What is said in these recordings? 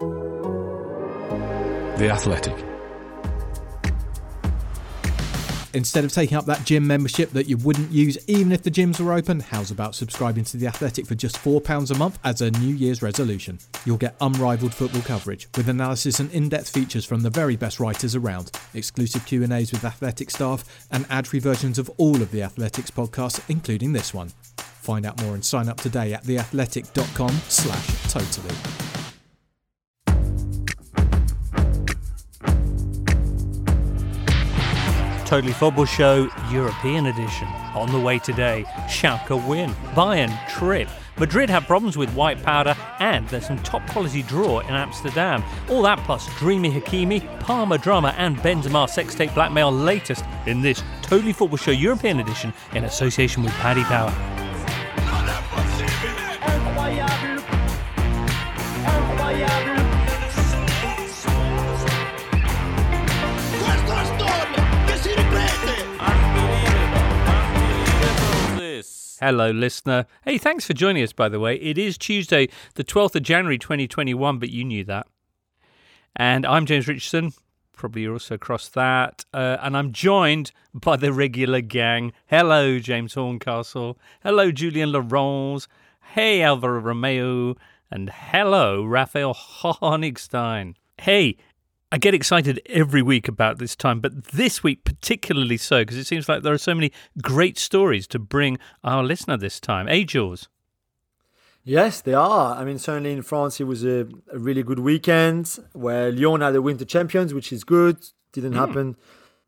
The Athletic. Instead of taking up that gym membership that you wouldn't use even if the gyms were open, how's about subscribing to The Athletic for just £4 a month as a New Year's resolution? You'll get unrivaled football coverage with analysis and in-depth features from the very best writers around, exclusive Q&As with Athletic staff and ad-free versions of all of The Athletic's podcasts including this one. Find out more and sign up today at theathletic.com slash totally. Totally Football Show European Edition. On the way today, Schalke win, Bayern trip. Madrid have problems with white powder, and there's some top quality draw in Amsterdam. All that plus Dreamy Hakimi, Parma drama, and Benzema sextape blackmail latest in this Totally Football Show European Edition in association with Paddy Power. Hello, listener. Hey, thanks for joining us, by the way. It is Tuesday, the 12th of January 2021, but you knew that. And I'm James Richardson. Probably you're also across that. Uh, and I'm joined by the regular gang. Hello, James Horncastle. Hello, Julien Laurens. Hey, Alvaro Romeo. And hello, Raphael Honigstein. Hey, I get excited every week about this time, but this week particularly so because it seems like there are so many great stories to bring our listener this time. Hey, Jules. Yes, they are. I mean, certainly in France, it was a, a really good weekend where Lyon had the winter champions, which is good. Didn't mm. happen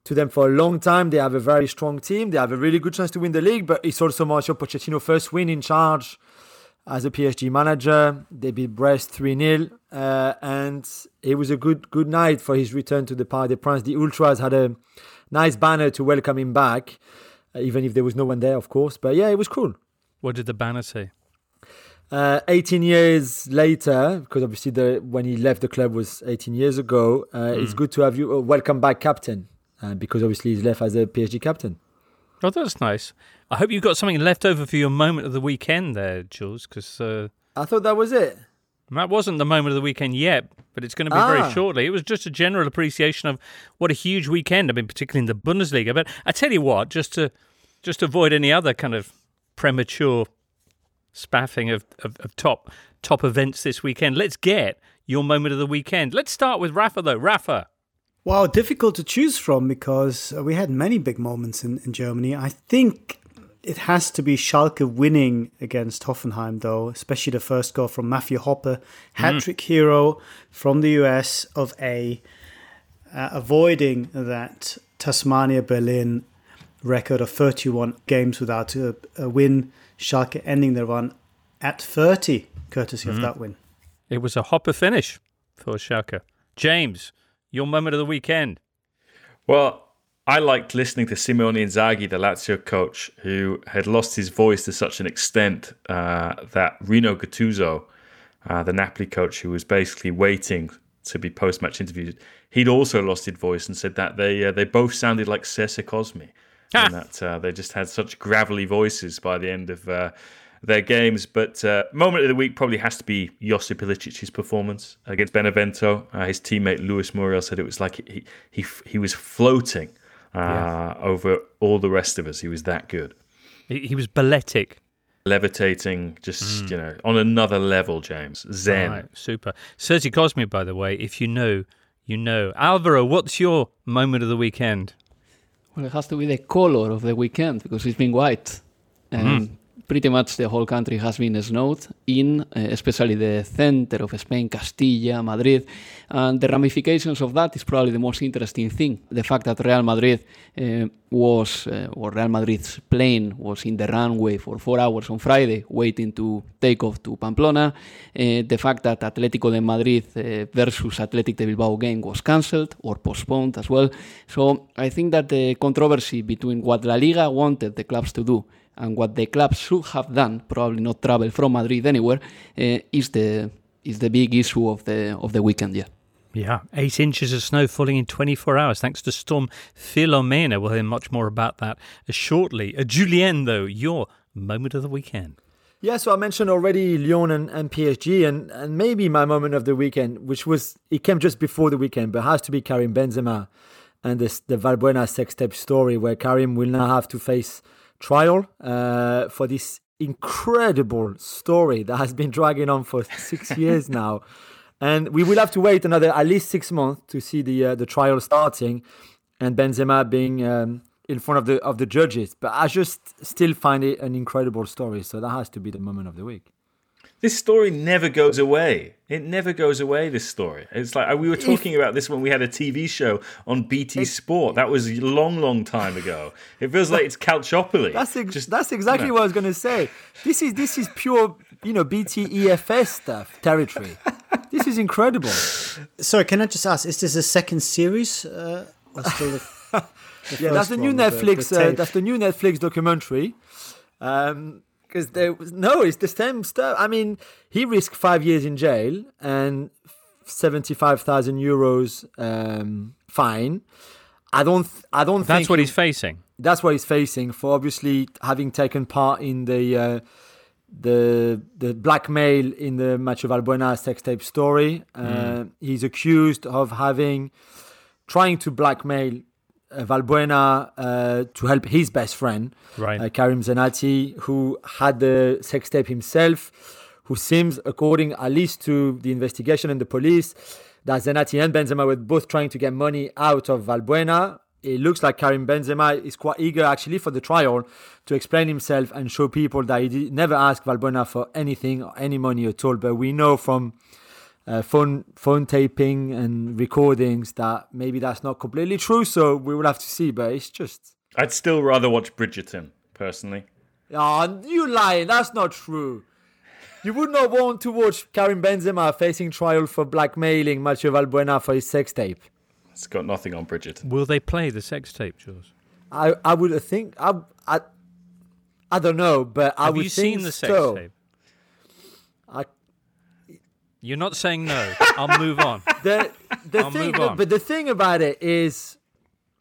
to them for a long time. They have a very strong team. They have a really good chance to win the league, but it's also Mauricio Pochettino first win in charge as a PSG manager. They beat Brest 3 0. Uh, and it was a good good night for his return to the Parc des Princes. The Ultras had a nice banner to welcome him back, uh, even if there was no one there, of course. But yeah, it was cool. What did the banner say? Uh, 18 years later, because obviously the when he left the club was 18 years ago, mm. it's good to have you uh, welcome back, captain, uh, because obviously he's left as a PSG captain. Oh, that's nice. I hope you've got something left over for your moment of the weekend there, Jules, because. Uh, I thought that was it. That wasn't the moment of the weekend yet, but it's going to be ah. very shortly. It was just a general appreciation of what a huge weekend, I mean, particularly in the Bundesliga. But I tell you what, just to just avoid any other kind of premature spaffing of, of, of top top events this weekend, let's get your moment of the weekend. Let's start with Rafa, though. Rafa. Well, difficult to choose from because we had many big moments in, in Germany. I think it has to be Schalke winning against Hoffenheim, though, especially the first goal from Matthew Hoppe, hat trick mm. hero from the US of A, uh, avoiding that Tasmania Berlin record of 31 games without a, a, win. Schalke ending their run at 30, courtesy mm. of that win. It was a Hopper finish for Schalke. James your moment of the weekend? Well, I liked listening to Simone Inzaghi, the Lazio coach, who had lost his voice to such an extent uh, that Rino Gattuso, uh, the Napoli coach, who was basically waiting to be post-match interviewed, he'd also lost his voice and said that they uh, they both sounded like Serse Cosmi, and that uh, they just had such gravelly voices by the end of uh, their games. But uh, moment of the week probably has to be Josip Ilicic's performance against Benevento. Uh, his teammate Luis Muriel said it was like he he he was floating uh, yeah. over all the rest of us. He was that good. He, he was balletic. Levitating, just mm. you know, on another level, James. Zen, right, super. Serse Cosmi, by the way, if you know, you know. Alvaro, what's your moment of the weekend? Well, it has to be the color of the weekend because it's been white. And mm pretty much the whole country has been snowed in, uh, especially the center of Spain, Castilla, Madrid. And the ramifications of that is probably the most interesting thing. The fact that Real Madrid uh, was, uh, or Real Madrid's plane was in the runway for four hours on Friday, waiting to take off to Pamplona. Uh, the fact that Atletico de Madrid versus Athletic de Bilbao game was cancelled or postponed as well. So I think that the controversy between what La Liga wanted the clubs to do and what the clubs should have done, probably not travel from Madrid anywhere, uh, is the is the big issue of the of the weekend. Yeah. Yeah, eight inches of snow falling in 24 hours thanks to Storm Filomena. We'll hear much more about that shortly. Uh, Julien, though, your moment of the weekend. Yeah, so I mentioned already Lyon and, and PSG, and, and maybe my moment of the weekend, which was, it came just before the weekend, but has to be Karim Benzema and this, the Valbuena sex tape story, where Karim will now have to face trial uh, for this incredible story that has been dragging on for six years now and we will have to wait another at least six months to see the uh, the trial starting, and Benzema being um, in front of the of the judges. But I just still find it an incredible story. So that has to be the moment of the week. This story never goes away. It never goes away. This story. It's like we were talking about this when we had a TV show on BT Sport. That was a long, long time ago. It feels like it's Calciopoli. That's ex- Just, that's exactly you know. what I was going to say. This is this is pure, you know, BT EFS stuff territory. this is incredible. Sorry, can I just ask? Is this a second series? Uh, the, the yeah, that's the new Netflix. The, uh, that's the new Netflix documentary. Um, because there was no, it's the same stuff. I mean, he risked five years in jail and seventy-five thousand euros um, fine. I don't, I don't. That's what he, he's facing. That's what he's facing for obviously having taken part in the uh, the the blackmail in the Mathieu Valbuena sex tape story. Uh, mm. He's accused of having trying to blackmail uh, Valbuena uh, to help his best friend, right. uh, Karim Zenati, who had the sex tape himself, who seems, according at least to the investigation and the police, that Zenati and Benzema were both trying to get money out of Valbuena. It looks like Karim Benzema is quite eager actually for the trial to explain himself and show people that he never asked Valbuena for anything or any money at all. But we know from uh, phone phone taping and recordings that maybe that's not completely true. So we will have to see. But it's just. I'd still rather watch Bridgerton personally. Oh, you lying! That's not true. You would not want to watch Karim Benzema facing trial for blackmailing Mathieu Valbuena for his sex tape. It's got nothing on Bridgerton. Will they play the sex tape, Jules? I I would think I I, I don't know, but Have I would you seen the sex so. tape? You're not saying no. I'll move on. The the I'll thing, move on. but the thing about it is,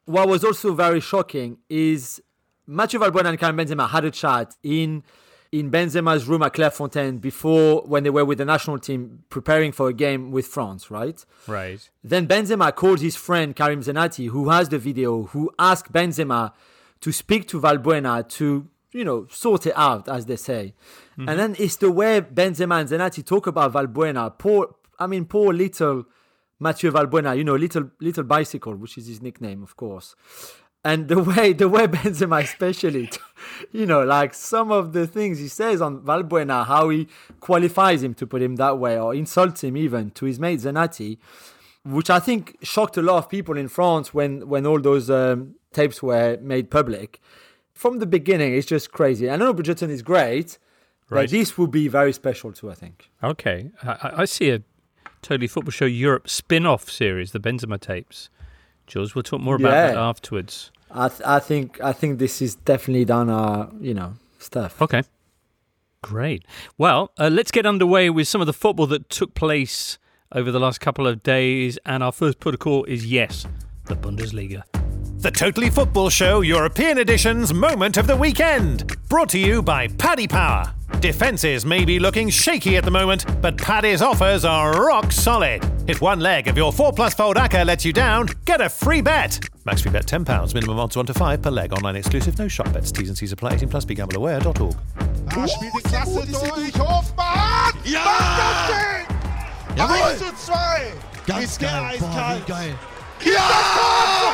what was also very shocking is Mathieu Valbuena and Karim Benzema had a chat in in Benzema's room at Clairefontaine before when they were with the national team preparing for a game with France, right? Right. Then Benzema called his friend Karim Zenati, who has the video, who asked Benzema to speak to Valbuena to you know, sort it out, as they say. Mm-hmm. And then it's the way Benzema and Zenati talk about Valbuena. Poor, I mean, poor little Mathieu Valbuena, you know, little little bicycle, which is his nickname, of course. And the way the way Benzema, especially, you know, like some of the things he says on Valbuena, how he qualifies him to put him that way, or insults him even to his mate Zenati, which I think shocked a lot of people in France when when all those um, tapes were made public from the beginning, it's just crazy. I know Bridgerton is great, right. but this will be very special too, I think. Okay. I, I see a Totally Football Show Europe spin off series, the Benzema tapes. Jules, we'll talk more about yeah. that afterwards. I, th- I think I think this is definitely done our you know stuff. Okay, great. Well, uh, let's get underway with some of the football that took place over the last couple of days, and our first protocol is yes, the Bundesliga. The Totally Football Show European Edition's Moment of the Weekend. Brought to you by Paddy Power. Defences may be looking shaky at the moment, but Paddy's offers are rock solid. If one leg of your 4 plus fold ACCA lets you down, get a free bet. Max free bet £10, minimum odds 1 to 5 per leg, online exclusive, no shop bets, T's and C's apply, 18 plus begambleaware.org. Ah, spielt die Klasse durch, Hofmann! Ja! Macht das Ding! 1 zu 2! Ganz Ist geil. der eiskalt! Boah, geil. Ja!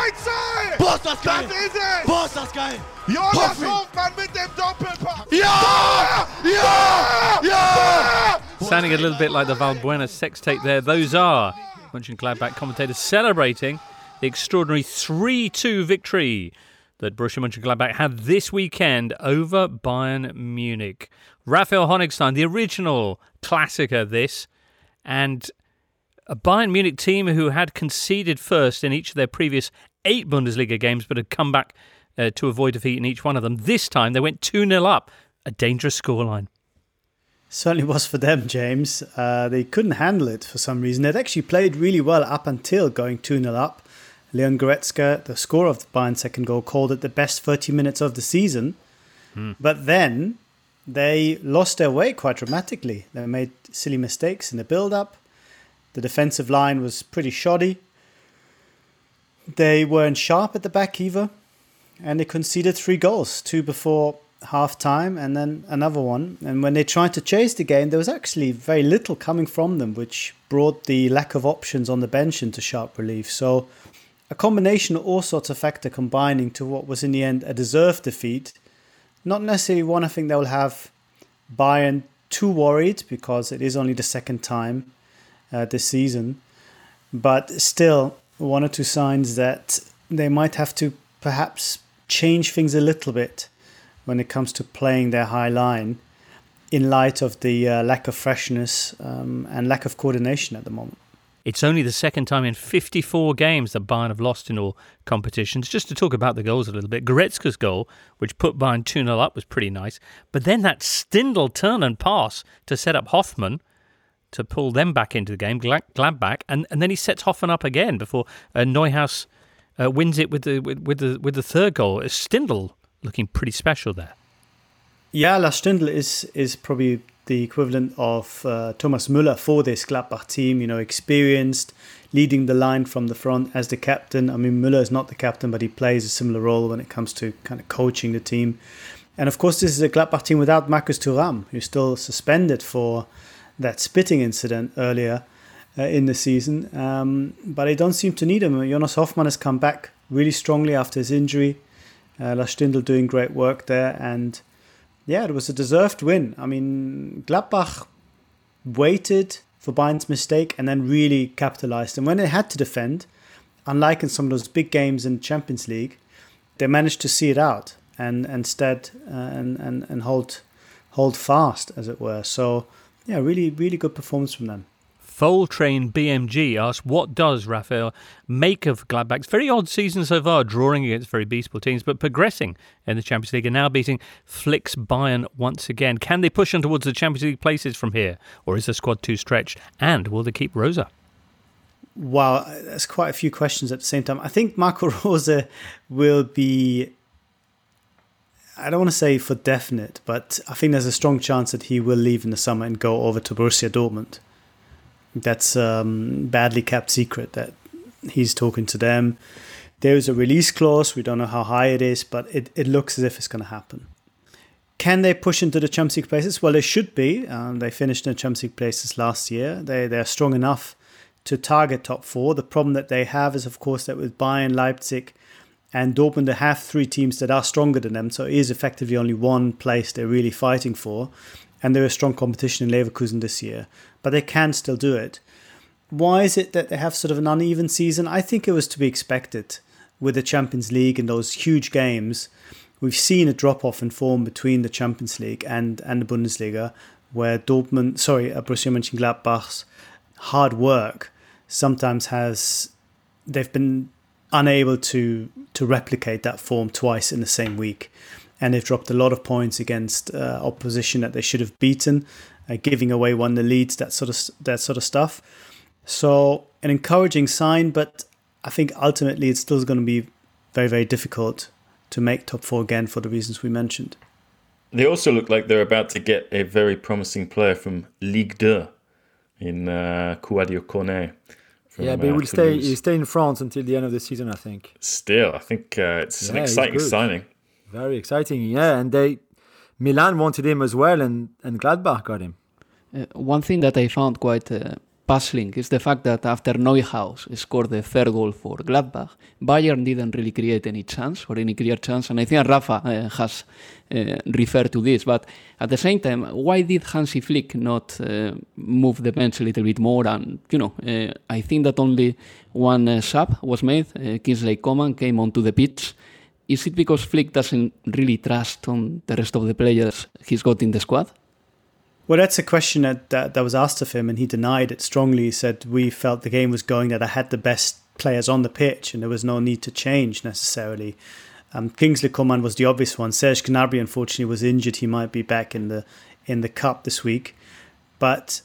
Das Tor 2 geil! Boah, ist das geil! Das ist es! Boah, ist das geil! Jonas Hoffmann. Hofmann mit dem Doppelpass! Ja! Ja! Ja! Sounding a little bit like the Valbuena sextate there. Those are Mönchengladbach commentators celebrating the extraordinary 3 2 victory that Borussia Mönchengladbach had this weekend over Bayern Munich. Raphael Honigstein, the original Klassiker, this, and a Bayern Munich team who had conceded first in each of their previous eight Bundesliga games but had come back uh, to avoid defeat in each one of them. This time they went 2 0 up, a dangerous scoreline. Certainly was for them, James. Uh, they couldn't handle it for some reason. They'd actually played really well up until going 2 0 up. Leon Goretzka, the scorer of the Bayern second goal, called it the best 30 minutes of the season. But then they lost their way quite dramatically. They made silly mistakes in the build up. The defensive line was pretty shoddy. They weren't sharp at the back either. And they conceded three goals two before half time and then another one. And when they tried to chase the game, there was actually very little coming from them, which brought the lack of options on the bench into sharp relief. So, a combination of all sorts of factors combining to what was in the end a deserved defeat. Not necessarily one I think they'll have Bayern too worried because it is only the second time uh, this season, but still one or two signs that they might have to perhaps change things a little bit when it comes to playing their high line in light of the uh, lack of freshness um, and lack of coordination at the moment. It's only the second time in 54 games that Bayern have lost in all competitions. Just to talk about the goals a little bit, Goretzka's goal, which put Bayern 2 0 up, was pretty nice. But then that Stindl turn and pass to set up Hofmann to pull them back into the game, Glad- Gladbach, and, and then he sets Hofmann up again before uh, Neuhaus uh, wins it with the with, with the with the third goal. It's Stindl looking pretty special there. Yeah, Lars Stindl is is probably the equivalent of uh, Thomas Müller for this Gladbach team. You know, experienced, leading the line from the front as the captain. I mean, Müller is not the captain, but he plays a similar role when it comes to kind of coaching the team. And of course, this is a Gladbach team without Marcus Thuram, who's still suspended for that spitting incident earlier uh, in the season. Um, but they don't seem to need him. Jonas Hofmann has come back really strongly after his injury. Uh, Lars Stindl doing great work there, and yeah, it was a deserved win. I mean, Gladbach waited for Bayern's mistake and then really capitalized. And when they had to defend, unlike in some of those big games in Champions League, they managed to see it out and instead uh, and, and and hold hold fast, as it were. So yeah, really really good performance from them. Foal Train BMG asks, what does Raphael make of Gladbach's very odd season so far, drawing against very beastful teams, but progressing in the Champions League and now beating Flicks Bayern once again? Can they push on towards the Champions League places from here, or is the squad too stretched? And will they keep Rose? Wow, uh, there's quite a few questions at the same time. I think Marco Rose will be. I don't want to say for definite, but I think there's a strong chance that he will leave in the summer and go over to Borussia Dortmund. That's um, badly kept secret that he's talking to them. There's a release clause. We don't know how high it is, but it, it looks as if it's going to happen. Can they push into the Champions League places? Well, they should be. Um, they finished in the Champions League places last year. They they're strong enough to target top four. The problem that they have is, of course, that with Bayern, Leipzig, and Dortmund, have three teams that are stronger than them. So it is effectively only one place they're really fighting for. And there is strong competition in Leverkusen this year, but they can still do it. Why is it that they have sort of an uneven season? I think it was to be expected with the Champions League and those huge games. We've seen a drop off in form between the Champions League and, and the Bundesliga, where Dortmund, sorry, uh, Borussia Mönchengladbach's hard work sometimes has they've been unable to to replicate that form twice in the same week, and they've dropped a lot of points against uh, opposition that they should have beaten, uh, giving away one the leads, that sort of that sort of stuff. So an encouraging sign, but I think ultimately it's still going to be very very difficult to make top four again for the reasons we mentioned. They also look like they're about to get a very promising player from Ligue 2 in uh, Kouadio Kone. From, yeah, but he uh, will stay. Toulouse. He stay in France until the end of the season, I think. Still, I think uh, it's an Yeah, he's exciting signing. Very exciting, yeah. And they, Milan wanted him as well, and and Gladbach got him. Uh, one thing that I found quite uh, puzzling is the fact that after Neuhaus scored the third goal for Gladbach, Bayern didn't really create any chance or any clear chance. And I think Rafa uh, has uh, referred to this. But at the same time, why did Hansi Flick not uh, move the bench a little bit more? And, you know, uh, I think that only one uh, sub was made. Uh, Kingsley Coman came onto the pitch. Is it because Flick doesn't really trust on the rest of the players he's got in the squad? Well, that's a question that, that, that was asked of him, and he denied it strongly. He said, We felt the game was going, that I had the best players on the pitch, and there was no need to change necessarily. Um, Kingsley Coman was the obvious one. Serge Gnabry, unfortunately, was injured. He might be back in the in the cup this week, but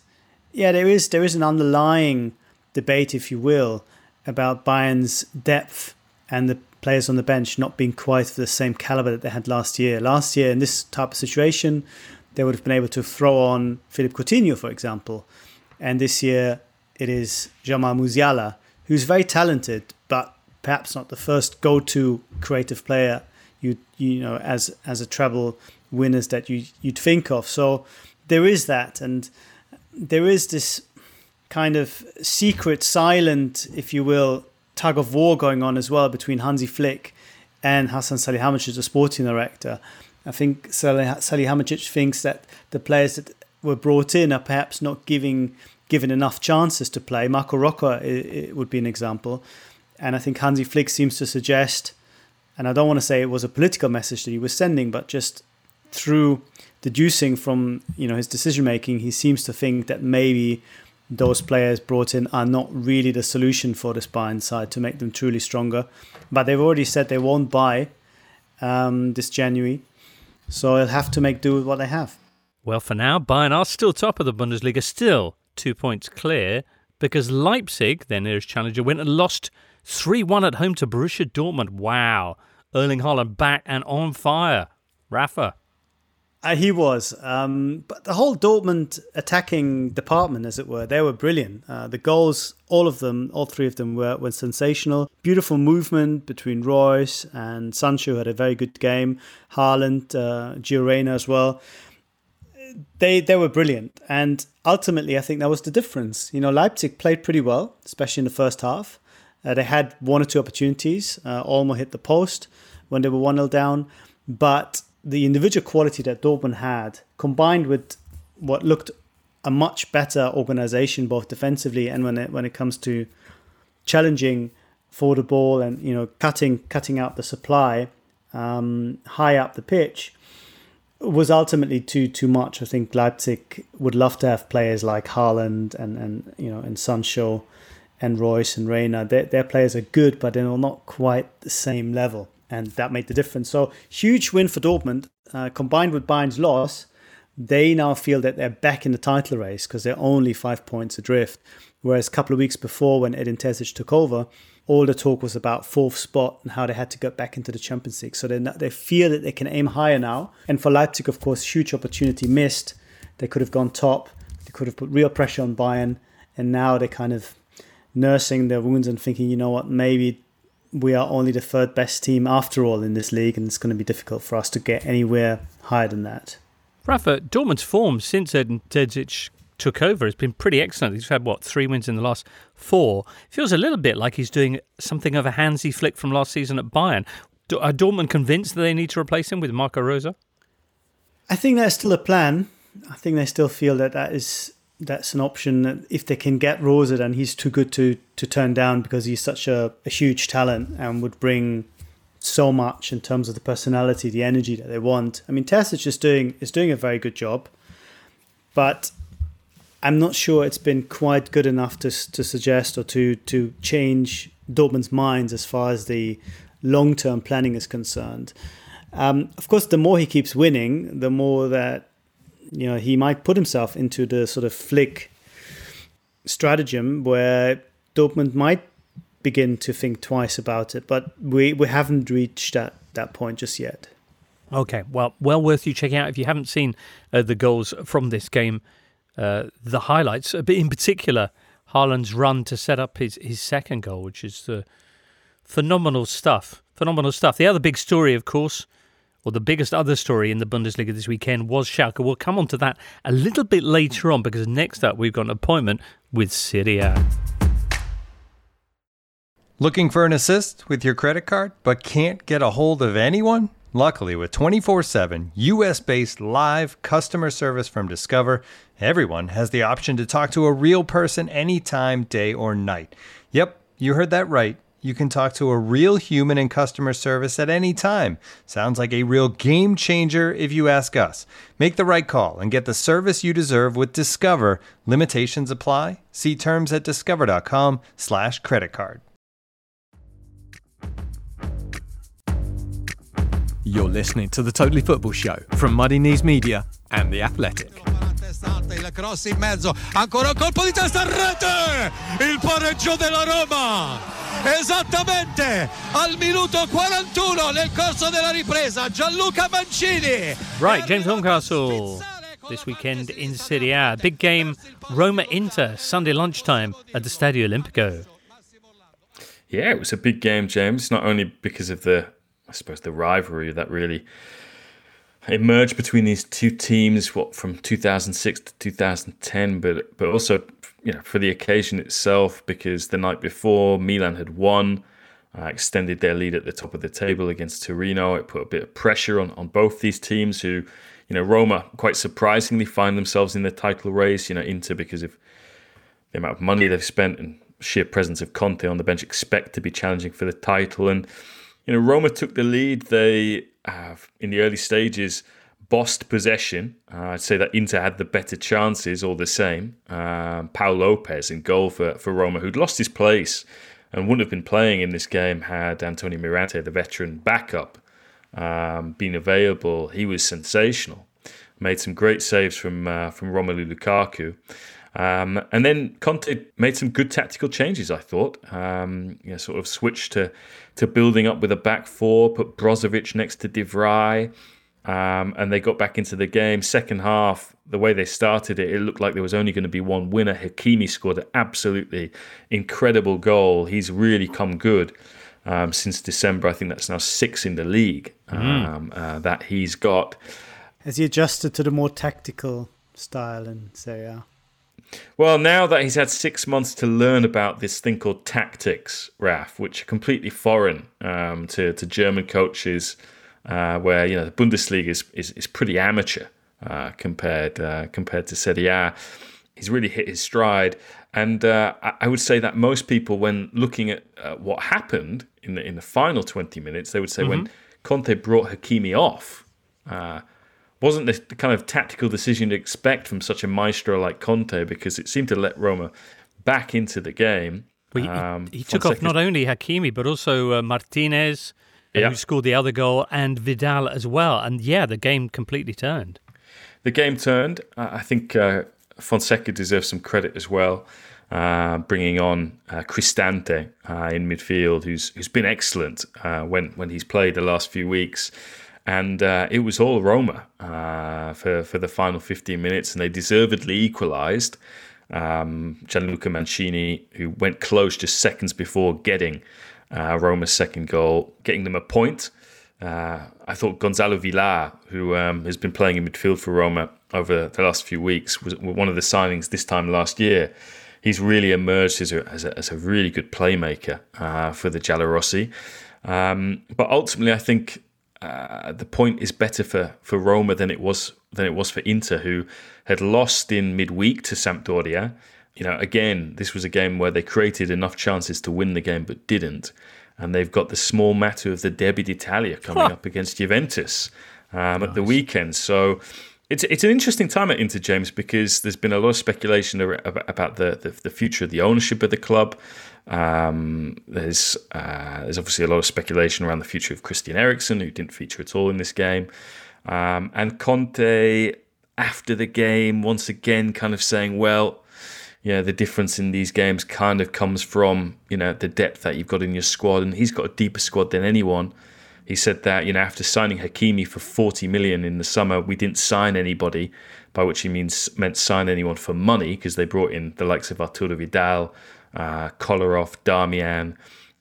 yeah, there is there is an underlying debate, if you will, about Bayern's depth and the players on the bench not being quite of the same caliber that they had last year. Last year, in this type of situation, they would have been able to throw on Philippe Coutinho, for example. And this year it is Jamal Musiala, who's very talented, but perhaps not the first go-to creative player you you know as as a treble winners that you you'd think of. So there is that, and there is this kind of secret, silent, if you will, tug of war going on as well between Hansi Flick and Hassan Salihamidzic, the sporting director. I think Salihamidzic thinks that the players that were brought in are perhaps not giving given enough chances to play. Marc Roca it, would be an example, and I think Hansi Flick seems to suggest, and I don't want to say it was a political message that he was sending, but just through deducing from you know his decision making, he seems to think that maybe those players brought in are not really the solution for the Bayern side to make them truly stronger. But they've already said they won't buy um, this January. So they'll have to make do with what they have. Well, for now, Bayern are still top of the Bundesliga, still two points clear, because Leipzig, their nearest challenger, went and lost 3 1 at home to Borussia Dortmund. Wow. Erling Haaland back and on fire. Rafa. Uh, he was. Um, but the whole Dortmund attacking department, as it were, they were brilliant. Uh, the goals, all of them, all three of them were, were sensational. Beautiful movement between Reus and Sancho had a very good game. Haaland, uh, as well. They, they were brilliant. And ultimately, I think that was the difference. You know, Leipzig played pretty well, especially in the first half. Uh, they had one or two opportunities. Uh, Olmo hit the post when they were 1 0 down. But the individual quality that Dortmund had, combined with what looked a much better organization, both defensively and when it when it comes to challenging for the ball and you know cutting cutting out the supply um, high up the pitch, was ultimately too too much. I think Leipzig would love to have players like Haaland and and you know and Sancho and Reus and Reyna. Their, their players are good, but they're not quite the same level and that made the difference. So huge win for Dortmund, uh, combined with Bayern's loss. They now feel that they're back in the title race because they're only five points adrift. Whereas a couple of weeks before, when Edin Terzic took over, all the talk was about fourth spot and how they had to get back into the Champions League. So they they feel that they can aim higher now. And for Leipzig, of course, huge opportunity missed. They could have gone top. They could have put real pressure on Bayern, and now they're kind of nursing their wounds and thinking, you know what, maybe we are only the third best team after all in this league, and it's going to be difficult for us to get anywhere higher than that. Rafa, Dortmund's form since Edin Terzic took over has been pretty excellent. He's had, what, three wins in the last four. Feels a little bit like he's doing something of a Hansi Flick from last season at Bayern. Are Dortmund convinced that they need to replace him with Marco Rose? I think there's still a plan. I think they still feel that that is that's an option if they can get Rose and he's too good to to turn down because he's such a, a huge talent and would bring so much in terms of the personality, the energy that they want. I mean, Tess is just doing is doing a very good job, but I'm not sure it's been quite good enough to to suggest or to to change Dortmund's minds as far as the long term planning is concerned. Um, of course, the more he keeps winning, the more that you know he might put himself into the sort of flick stratagem where Dortmund might begin to think twice about it, but we, we haven't reached that, that point just yet. Okay, well, well worth you checking out if you haven't seen uh, the goals from this game, uh, the highlights, but in particular, Haaland's run to set up his, his second goal, which is the phenomenal stuff. Phenomenal stuff. The other big story, of course, well, the biggest other story in the Bundesliga this weekend was Schalke. We'll come on to that a little bit later on because next up we've got an appointment with Serie A. Looking for an assist with your credit card but can't get a hold of anyone? Luckily, with 24 7 US based live customer service from Discover, everyone has the option to talk to a real person anytime, day or night. Yep, you heard that right. You can talk to a real human in customer service at any time. Sounds like a real game changer if you ask us. Make the right call and get the service you deserve with Discover. Limitations apply. See terms at discover.com/slash credit card. You're listening to the Totally Football Show from Muddy Knees Media and The Athletic. Il cross in mezzo, ancora un colpo di testa a rete, il pareggio della Roma, esattamente al minuto 41 nel corso della ripresa, Gianluca Mancini. Right, James Horncastle. This weekend in Serie A. Big game, Roma Inter, Sunday lunchtime at the Stadio Olimpico. Yeah, it was a big game, James. Not only because of the, I suppose, the rivalry that really emerged between these two teams, what from 2006 to 2010, but but also you know for the occasion itself, because the night before Milan had won, uh, extended their lead at the top of the table against Torino. It put a bit of pressure on on both these teams, who you know Roma quite surprisingly find themselves in the title race. You know Inter because of the amount of money they've spent and sheer presence of Conte on the bench, expect to be challenging for the title and. You know, Roma took the lead. They have, in the early stages, bossed possession. Uh, I'd say that Inter had the better chances all the same. Um, Pau López in goal for, for Roma, who'd lost his place and wouldn't have been playing in this game had Antonio Mirante, the veteran backup, um, been available. He was sensational. Made some great saves from uh, from Romelu Lukaku. Um, and then Conte made some good tactical changes, I thought. Um, you know, sort of switched to, to building up with a back four, put Brozovic next to De Vrij, um, and they got back into the game. Second half, the way they started it, it looked like there was only going to be one winner. Hakimi scored an absolutely incredible goal. He's really come good. Um, since December, I think that's now six in the league mm. uh, that he's got. Has he adjusted to the more tactical style in Serie A? Well, now that he's had six months to learn about this thing called tactics, Raf, which are completely foreign um, to, to German coaches, uh, where you know the Bundesliga is is, is pretty amateur uh, compared uh, compared to Serie A. He's really hit his stride, and uh, I would say that most people, when looking at uh, what happened in the in the final twenty minutes, they would say mm-hmm. when Conte brought Hakimi off uh, wasn't the kind of tactical decision to expect from such a maestro like Conte because it seemed to let Roma back into the game. Well, he, um, he took off not only Hakimi but also uh, Martinez, uh, yeah. who scored the other goal, and Vidal as well. And yeah, the game completely turned. The game turned. I think uh, Fonseca deserves some credit as well. Uh, bringing on uh, Cristante uh, in midfield, who's who's been excellent uh, when when he's played the last few weeks and uh, it was all Roma uh, for for the final 15 minutes, and they deservedly equalised. Um, Gianluca Mancini, who went close just seconds before getting uh, Roma's second goal, getting them a point. Uh, I thought Gonzalo Villar, who um, has been playing in midfield for Roma over the last few weeks, was one of the signings this time last year. He's really emerged as a, as a, as a really good playmaker uh, for the Giallorossi. Um, but ultimately, I think uh, the point is better for, for Roma than it was than it was for Inter, who had lost in midweek to Sampdoria. You know, again, this was a game where they created enough chances to win the game but didn't, and they've got the small matter of the Derby d'Italia coming up against Juventus um, nice. at the weekend. So it's it's an interesting time at Inter James because there's been a lot of speculation about the, the, the future of the ownership of the club. Um, there's uh, there's obviously a lot of speculation around the future of Christian Eriksen, who didn't feature at all in this game, um, and Conte after the game once again kind of saying, well, yeah, the difference in these games kind of comes from you know the depth that you've got in your squad, and he's got a deeper squad than anyone. He said that you know after signing Hakimi for 40 million in the summer, we didn't sign anybody, by which he means meant sign anyone for money because they brought in the likes of Arturo Vidal, uh, Kolarov, Darmian,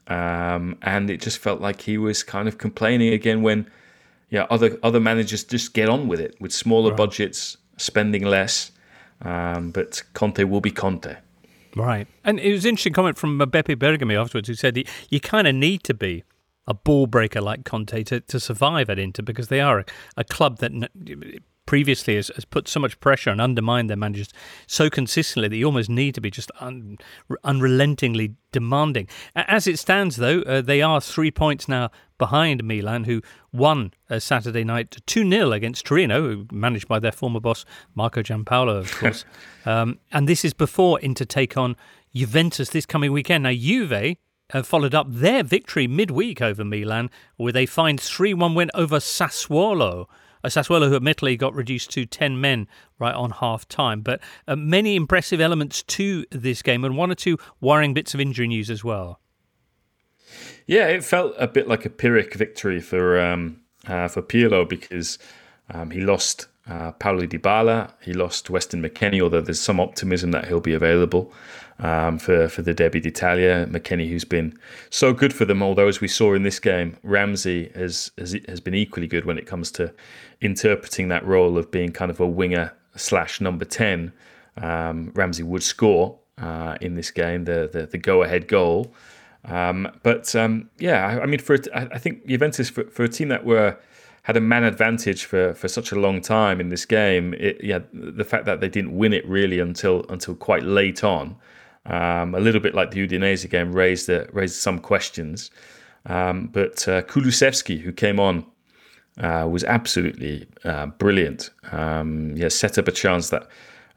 um, and it just felt like he was kind of complaining again when yeah other other managers just get on with it with smaller right. budgets, spending less. Um, but Conte will be Conte. Right. And it was an interesting comment from Beppe Bergomi afterwards, who said you kind of need to be a ball breaker like Conte to, to survive at Inter because they are a, a club that previously has, has, put so much pressure and undermined their managers so consistently that you almost need to be just un, unrelentingly demanding. As it stands, though, uh, they are three points now behind Milan, who won uh, Saturday night 2 0 against Torino, managed by their former boss, Marco Giampaolo, of course. um, and this is before Inter take on Juventus this coming weekend. Now, Juve uh, followed up their victory midweek over Milan with a fine 3 1 win over Sassuolo. A Sassuolo who admittedly got reduced to 10 men right on half time. But uh, many impressive elements to this game and one or two worrying bits of injury news as well. Yeah, it felt a bit like a Pyrrhic victory for um, uh, for Pirlo because um, he lost uh, Paulo Dybala, he lost to Weston McKennie, although there's some optimism that he'll be available um, for for the Derby d'Italia. McKennie, who's been so good for them, although as we saw in this game, Ramsey has, has has been equally good when it comes to interpreting that role of being kind of a winger slash number ten. Um, Ramsey would score uh, in this game, the the, the go ahead goal. Um, but um, yeah, I, I, mean, for I think Juventus for, for a team that were had a man advantage for, for such a long time in this game. It, yeah, the fact that they didn't win it really until until quite late on, um, a little bit like the Udinese game, raised uh, raised some questions. Um, but uh, Kulusevski, who came on, uh, was absolutely uh, brilliant. Um, yeah, set up a chance that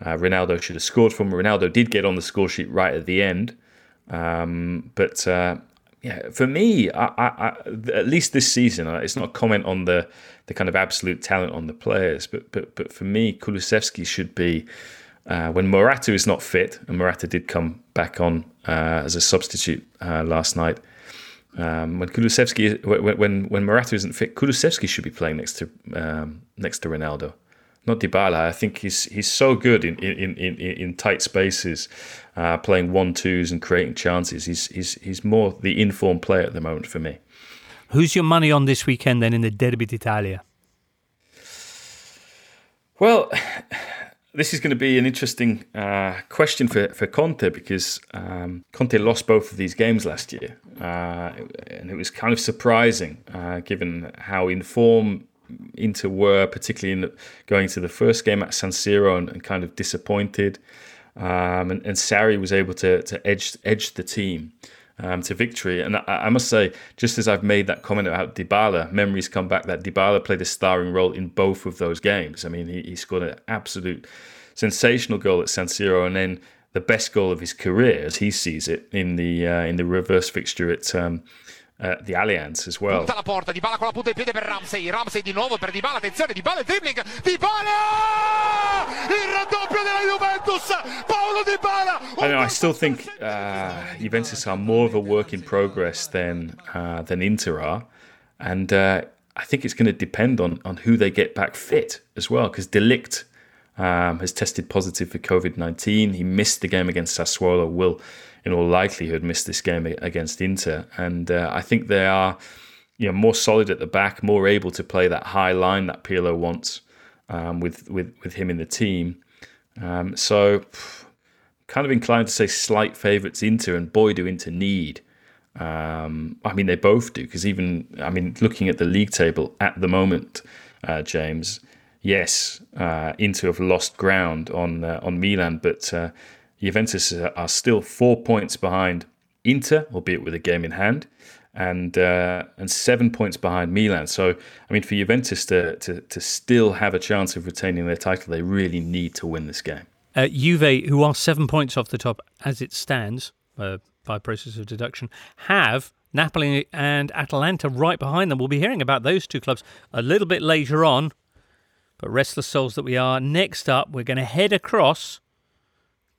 uh, Ronaldo should have scored from. Ronaldo did get on the score sheet right at the end. Um, but uh, yeah, for me, I, I, at least this season, it's not a comment on the the kind of absolute talent on the players, but but but for me, Kulusevski should be uh, when Morata is not fit, and Morata did come back on uh, as a substitute uh, last night. Um, when Kulusevski, when, when when Morata isn't fit, Kulusevski should be playing next to um, next to Ronaldo not Dybala. I think he's he's so good in in, in, in tight spaces, uh, playing one twos and creating chances. He's he's he's more the informed player at the moment for me. Who's your money on this weekend then in the Derby d'Italia? Well, this is going to be an interesting uh, question for, for Conte because um, Conte lost both of these games last year. Uh, and it was kind of surprising uh, given how informed Inter were, particularly in the, going to the first game at San Siro and, and kind of disappointed. Um, and, and Sarri was able to, to edge edge the team um, to victory. And I, I, must say, just as I've made that comment about Dybala, memories come back that Dybala played a starring role in both of those games. I mean, he, he scored an absolute sensational goal at San Siro, and then the best goal of his career, as he sees it, in the uh, in the reverse fixture at um, uh, the Allianz as well. La porta, Dybala con la punta di piede per Ramsey, Ramsey di nuovo per Dybala, attenzione, Dybala, dribbling, Dybala! Il raddoppio della Juventus, Paolo Dybala! I, know, I still think uh, Juventus are more of a work in progress than uh, than Inter are, and uh, I think it's going to depend on on who they get back fit as well, because De Ligt um, has tested positive for COVID nineteen. He missed the game against Sassuolo. Will in all likelihood miss this game against Inter. And uh, I think they are you know, more solid at the back, more able to play that high line that Pirlo wants um, with, with, with him in the team. Um, so, kind of inclined to say slight favourites Inter, and boy, do Inter need. Um, I mean, they both do, because even, I mean, looking at the league table at the moment, uh, James, yes, uh, Inter have lost ground on uh, on Milan, but uh, Juventus are still four points behind Inter, albeit with a game in hand, and uh, and seven points behind Milan. So, I mean, for Juventus to, to, to still have a chance of retaining their title, they really need to win this game. Uh, Juve, who are seven points off the top as it stands, uh, by process of deduction, have Napoli and Atalanta right behind them. We'll be hearing about those two clubs a little bit later on. But restless souls that we are, next up, we're going to head across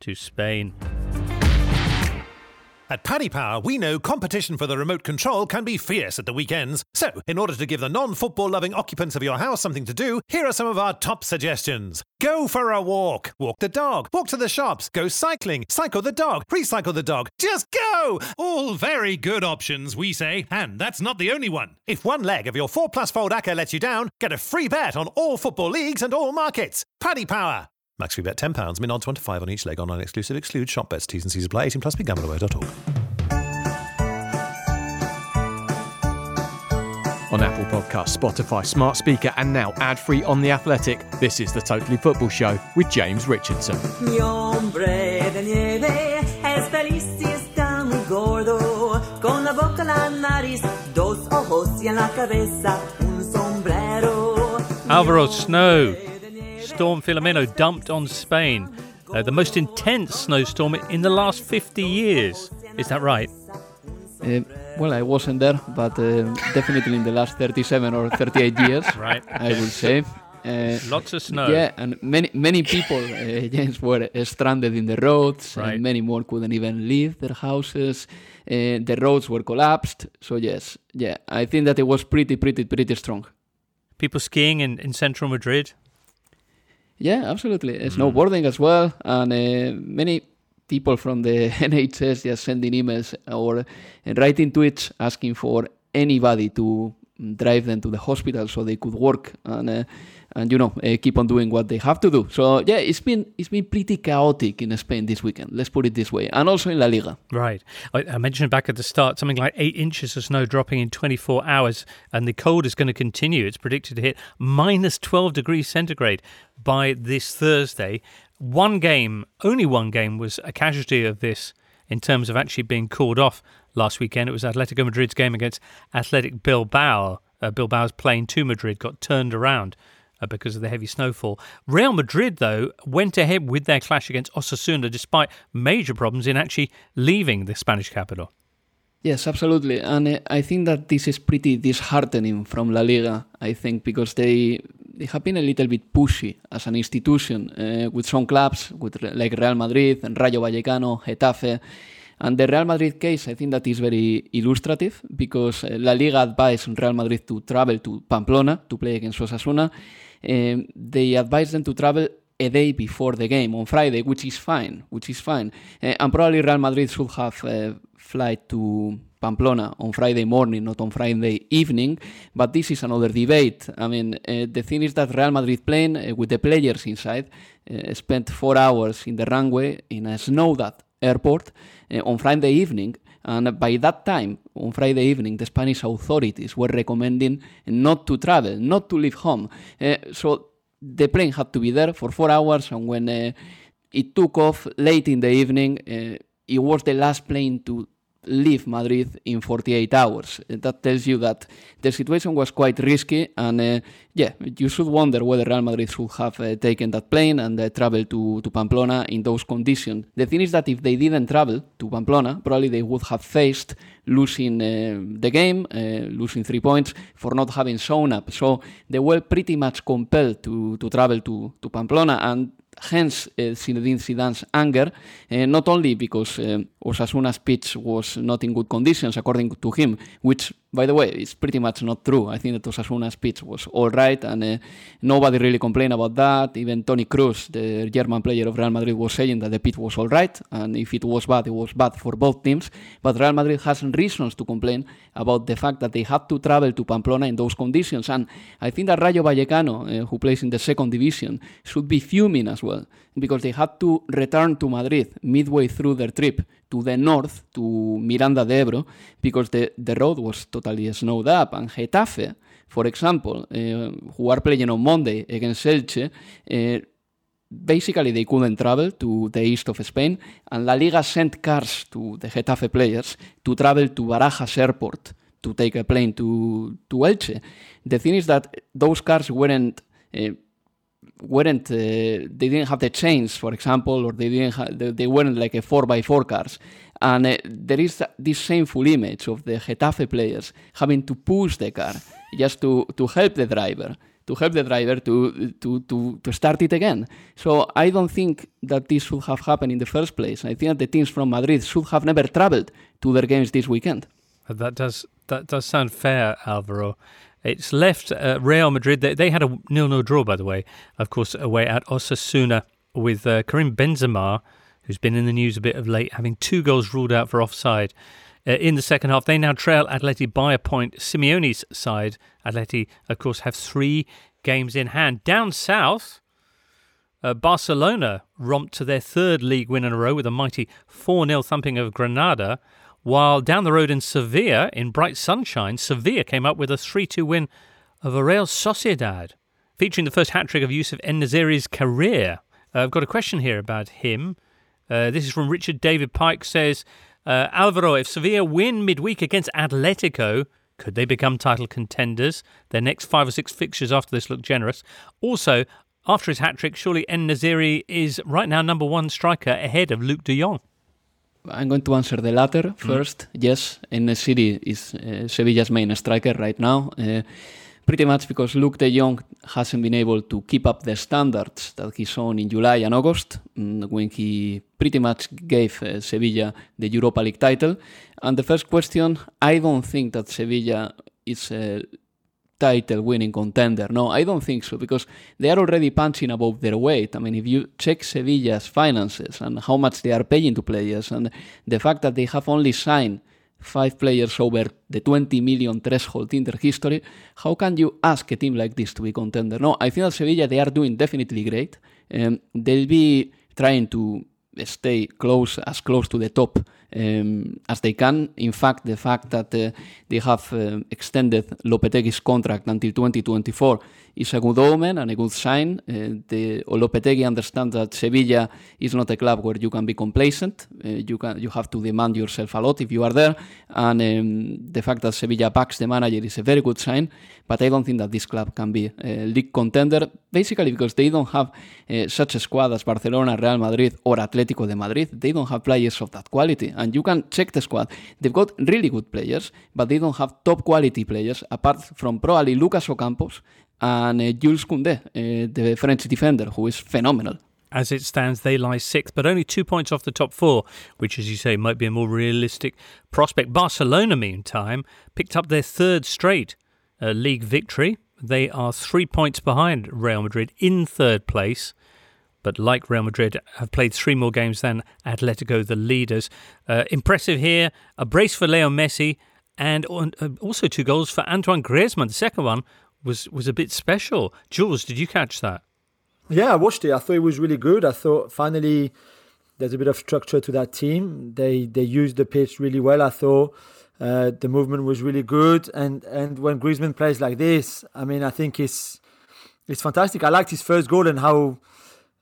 to Spain. At Paddy Power, we know competition for the remote control can be fierce at the weekends. So, in order to give the non football loving occupants of your house something to do, here are some of our top suggestions. Go for a walk. Walk the dog. Walk to the shops. Go cycling. Cycle the dog. Recycle the dog. Just go! All very good options, we say, and that's not the only one. If one leg of your 4 plus fold acca lets you down, get a free bet on all football leagues and all markets. Paddy Power. Max we bet £10, min odds 1 to 5 on each leg online exclusive, exclude shop bets, T's and C's apply, 18 plus, begambleaware.org. On Apple Podcasts, Spotify, Smart Speaker, and now ad free on The Athletic, this is the Totally Football Show with James Richardson. Mi hombre de nieve es feliz y está muy gordo, con la boca, la nariz, dos ojos y en la cabeza un sombrero. Alvaro Snow. Storm Filomena dumped on Spain. Uh, the most intense snowstorm in the last 50 years. Is that right? Uh, well, I wasn't there, but uh, definitely in the last 37 or 38 years, Right. I would say. Uh, Lots of snow. Yeah, and many many people, uh, James, were uh, stranded in the roads, Right. and many more couldn't even leave their houses. Uh, the roads were collapsed. So yes, yeah, I think that it was pretty, pretty, pretty strong. People skiing in, in central Madrid. Yeah, absolutely. Uh, Snowboarding as well, and uh, many people from the NHS just sending emails or uh, writing tweets asking for anybody to drive them to the hospital so they could work and uh, and you know uh, keep on doing what they have to do. So yeah, it's been it's been pretty chaotic in Spain this weekend. Let's put it this way, and also in La Liga. Right. I, I mentioned back at the start something like eight inches of snow dropping in 24 hours, and the cold is going to continue. It's predicted to hit minus 12 degrees centigrade by this Thursday. One game, only one game, was a casualty of this in terms of actually being called off last weekend. It was Atletico Madrid's game against Athletic Bilbao. Uh, Bilbao's plane to Madrid got turned around because of the heavy snowfall. Real Madrid, though, went ahead with their clash against Osasuna despite major problems in actually leaving the Spanish capital. Yes, absolutely. And uh, I think that this is pretty disheartening from La Liga, I think, because they they have been a little bit pushy as an institution uh, with some clubs, with like Real Madrid and Rayo Vallecano, Getafe. And the Real Madrid case, I think that is very illustrative because uh, La Liga advised Real Madrid to travel to Pamplona to play against Osasuna. Um, they advise them to travel a day before the game on Friday, which is fine, which is fine. Uh, and probably Real Madrid should have a flight to Pamplona on Friday morning, not on Friday evening. But this is another debate. I mean, uh, the thing is that Real Madrid plane uh, with the players inside uh, spent four hours in the runway in a snowed airport uh, on Friday evening. And by that time, on Friday evening, the Spanish authorities were recommending not to travel, not to leave home. Uh, so the plane had to be there for four hours, and when uh, it took off late in the evening, uh, it was the last plane to leave Madrid in 48 hours. Uh, That tells you that the situation was quite risky, and uh, yeah, you should wonder whether Real Madrid should have uh, taken that plane and uh, traveled to, to Pamplona in those conditions. The thing is that if they didn't travel to Pamplona, probably they would have faced losing uh, the game, uh, losing three points for not having shown up. So they were pretty much compelled to, to travel to, to Pamplona, and hence uh, Zinedine Zidane's anger, uh, not only because uh, Osasuna's pitch was not in good conditions, according to him, which, by the way, it's pretty much not true. I think that Osasuna's pitch was all right, and uh, nobody really complained about that. Even Toni Kroos, the German player of Real Madrid, was saying that the pitch was all right, and if it was bad, it was bad for both teams. But Real Madrid has reasons to complain about the fact that they had to travel to Pamplona in those conditions, and I think that Rayo Vallecano, uh, who plays in the second division, should be fuming as well because they had to return to Madrid midway through their trip to the north, to Miranda de Ebro, because the, the road was totally snowed up. And Getafe, for example, uh, who are playing on Monday against Elche, uh, basically they couldn't travel to the east of Spain, and La Liga sent cars to the Getafe players to travel to Barajas Airport to take a plane to, to Elche. The thing is that those cars weren't uh, weren't uh, they didn't have the chains, for example, or they didn't ha- they, weren't like a four by four cars. And uh, there is this shameful image of the Getafe players having to push the car just to, to help the driver, to help the driver to, to, to, to start it again. So I don't think that this should have happened in the first place. I think that the teams from Madrid should have never traveled to their games this weekend. That does that does sound fair, Alvaro. It's left uh, Real Madrid. They, they had a nil-nil draw, by the way, of course, away at Osasuna with uh, Karim Benzema, who's been in the news a bit of late, having two goals ruled out for offside. Uh, in the second half, they now trail Atleti by a point. Simeone's side, Atleti, of course, have three games in hand. Down south, uh, Barcelona romped to their third league win in a row with a mighty 4 0 thumping of Granada, while down the road in Sevilla, in bright sunshine, Sevilla came up with a 3 2 win of a Real Sociedad, featuring the first hat trick of Youssef En-Nesyri's career. Uh, I've got a question here about him. Uh, this is from Richard David Pike says, uh, Alvaro, if Sevilla win midweek against Atletico, could they become title contenders? Their next five or six fixtures after this look generous. Also, after his hat trick, surely En Naziri is right now number one striker ahead of Luuk de Jong. I'm going to answer the latter first. Yes, in the city is uh, Sevilla's main striker right now. Uh, pretty much because Luuk de Jong hasn't been able to keep up the standards that he shown in July and August mm, when he pretty much gave uh, Sevilla the Europa League title. And the first question, I don't think that Sevilla is a title winning contender. No, I don't think so because they are already punching above their weight. I mean, if you check Sevilla's finances and how much they are paying to players and the fact that they have only signed five players over the 20 million threshold in their history, how can you ask a team like this to be contender? No, I think that Sevilla, they are doing definitely great. Um, they'll be trying to stay close, as close to the top um, as they can. In fact, the fact that uh, they have uh, extended Lopetegui's contract until 2024 is a good omen and a good sign. Uh, the Lopetegui understands that Sevilla is not a club where you can be complacent. Uh, you can you have to demand yourself a lot if you are there, and um, the fact that Sevilla backs the manager is a very good sign. But I don't think that this club can be a league contender, basically because they don't have uh, such a squad as Barcelona, Real Madrid, or Atletico de Madrid. They don't have players of that quality, and you can check the squad. They've got really good players, but they don't have top quality players apart from probably Lucas Ocampos and uh, Jules Koundé, uh, the French defender, who is phenomenal. As it stands, they lie sixth, but only two points off the top four, which, as you say, might be a more realistic prospect. Barcelona, meantime, picked up their third straight uh, league victory. They are three points behind Real Madrid in third place, but like Real Madrid, have played three more games than Atletico, the leaders. Uh, impressive here, a brace for Leo Messi, and uh, also two goals for Antoine Griezmann. The second one was was a bit special. Jules, did you catch that? Yeah, I watched it. I thought it was really good. I thought finally there's a bit of structure to that team. They they used the pitch really well. I thought uh, the movement was really good, and and when Griezmann plays like this, I mean, I think it's it's fantastic. I liked his first goal and how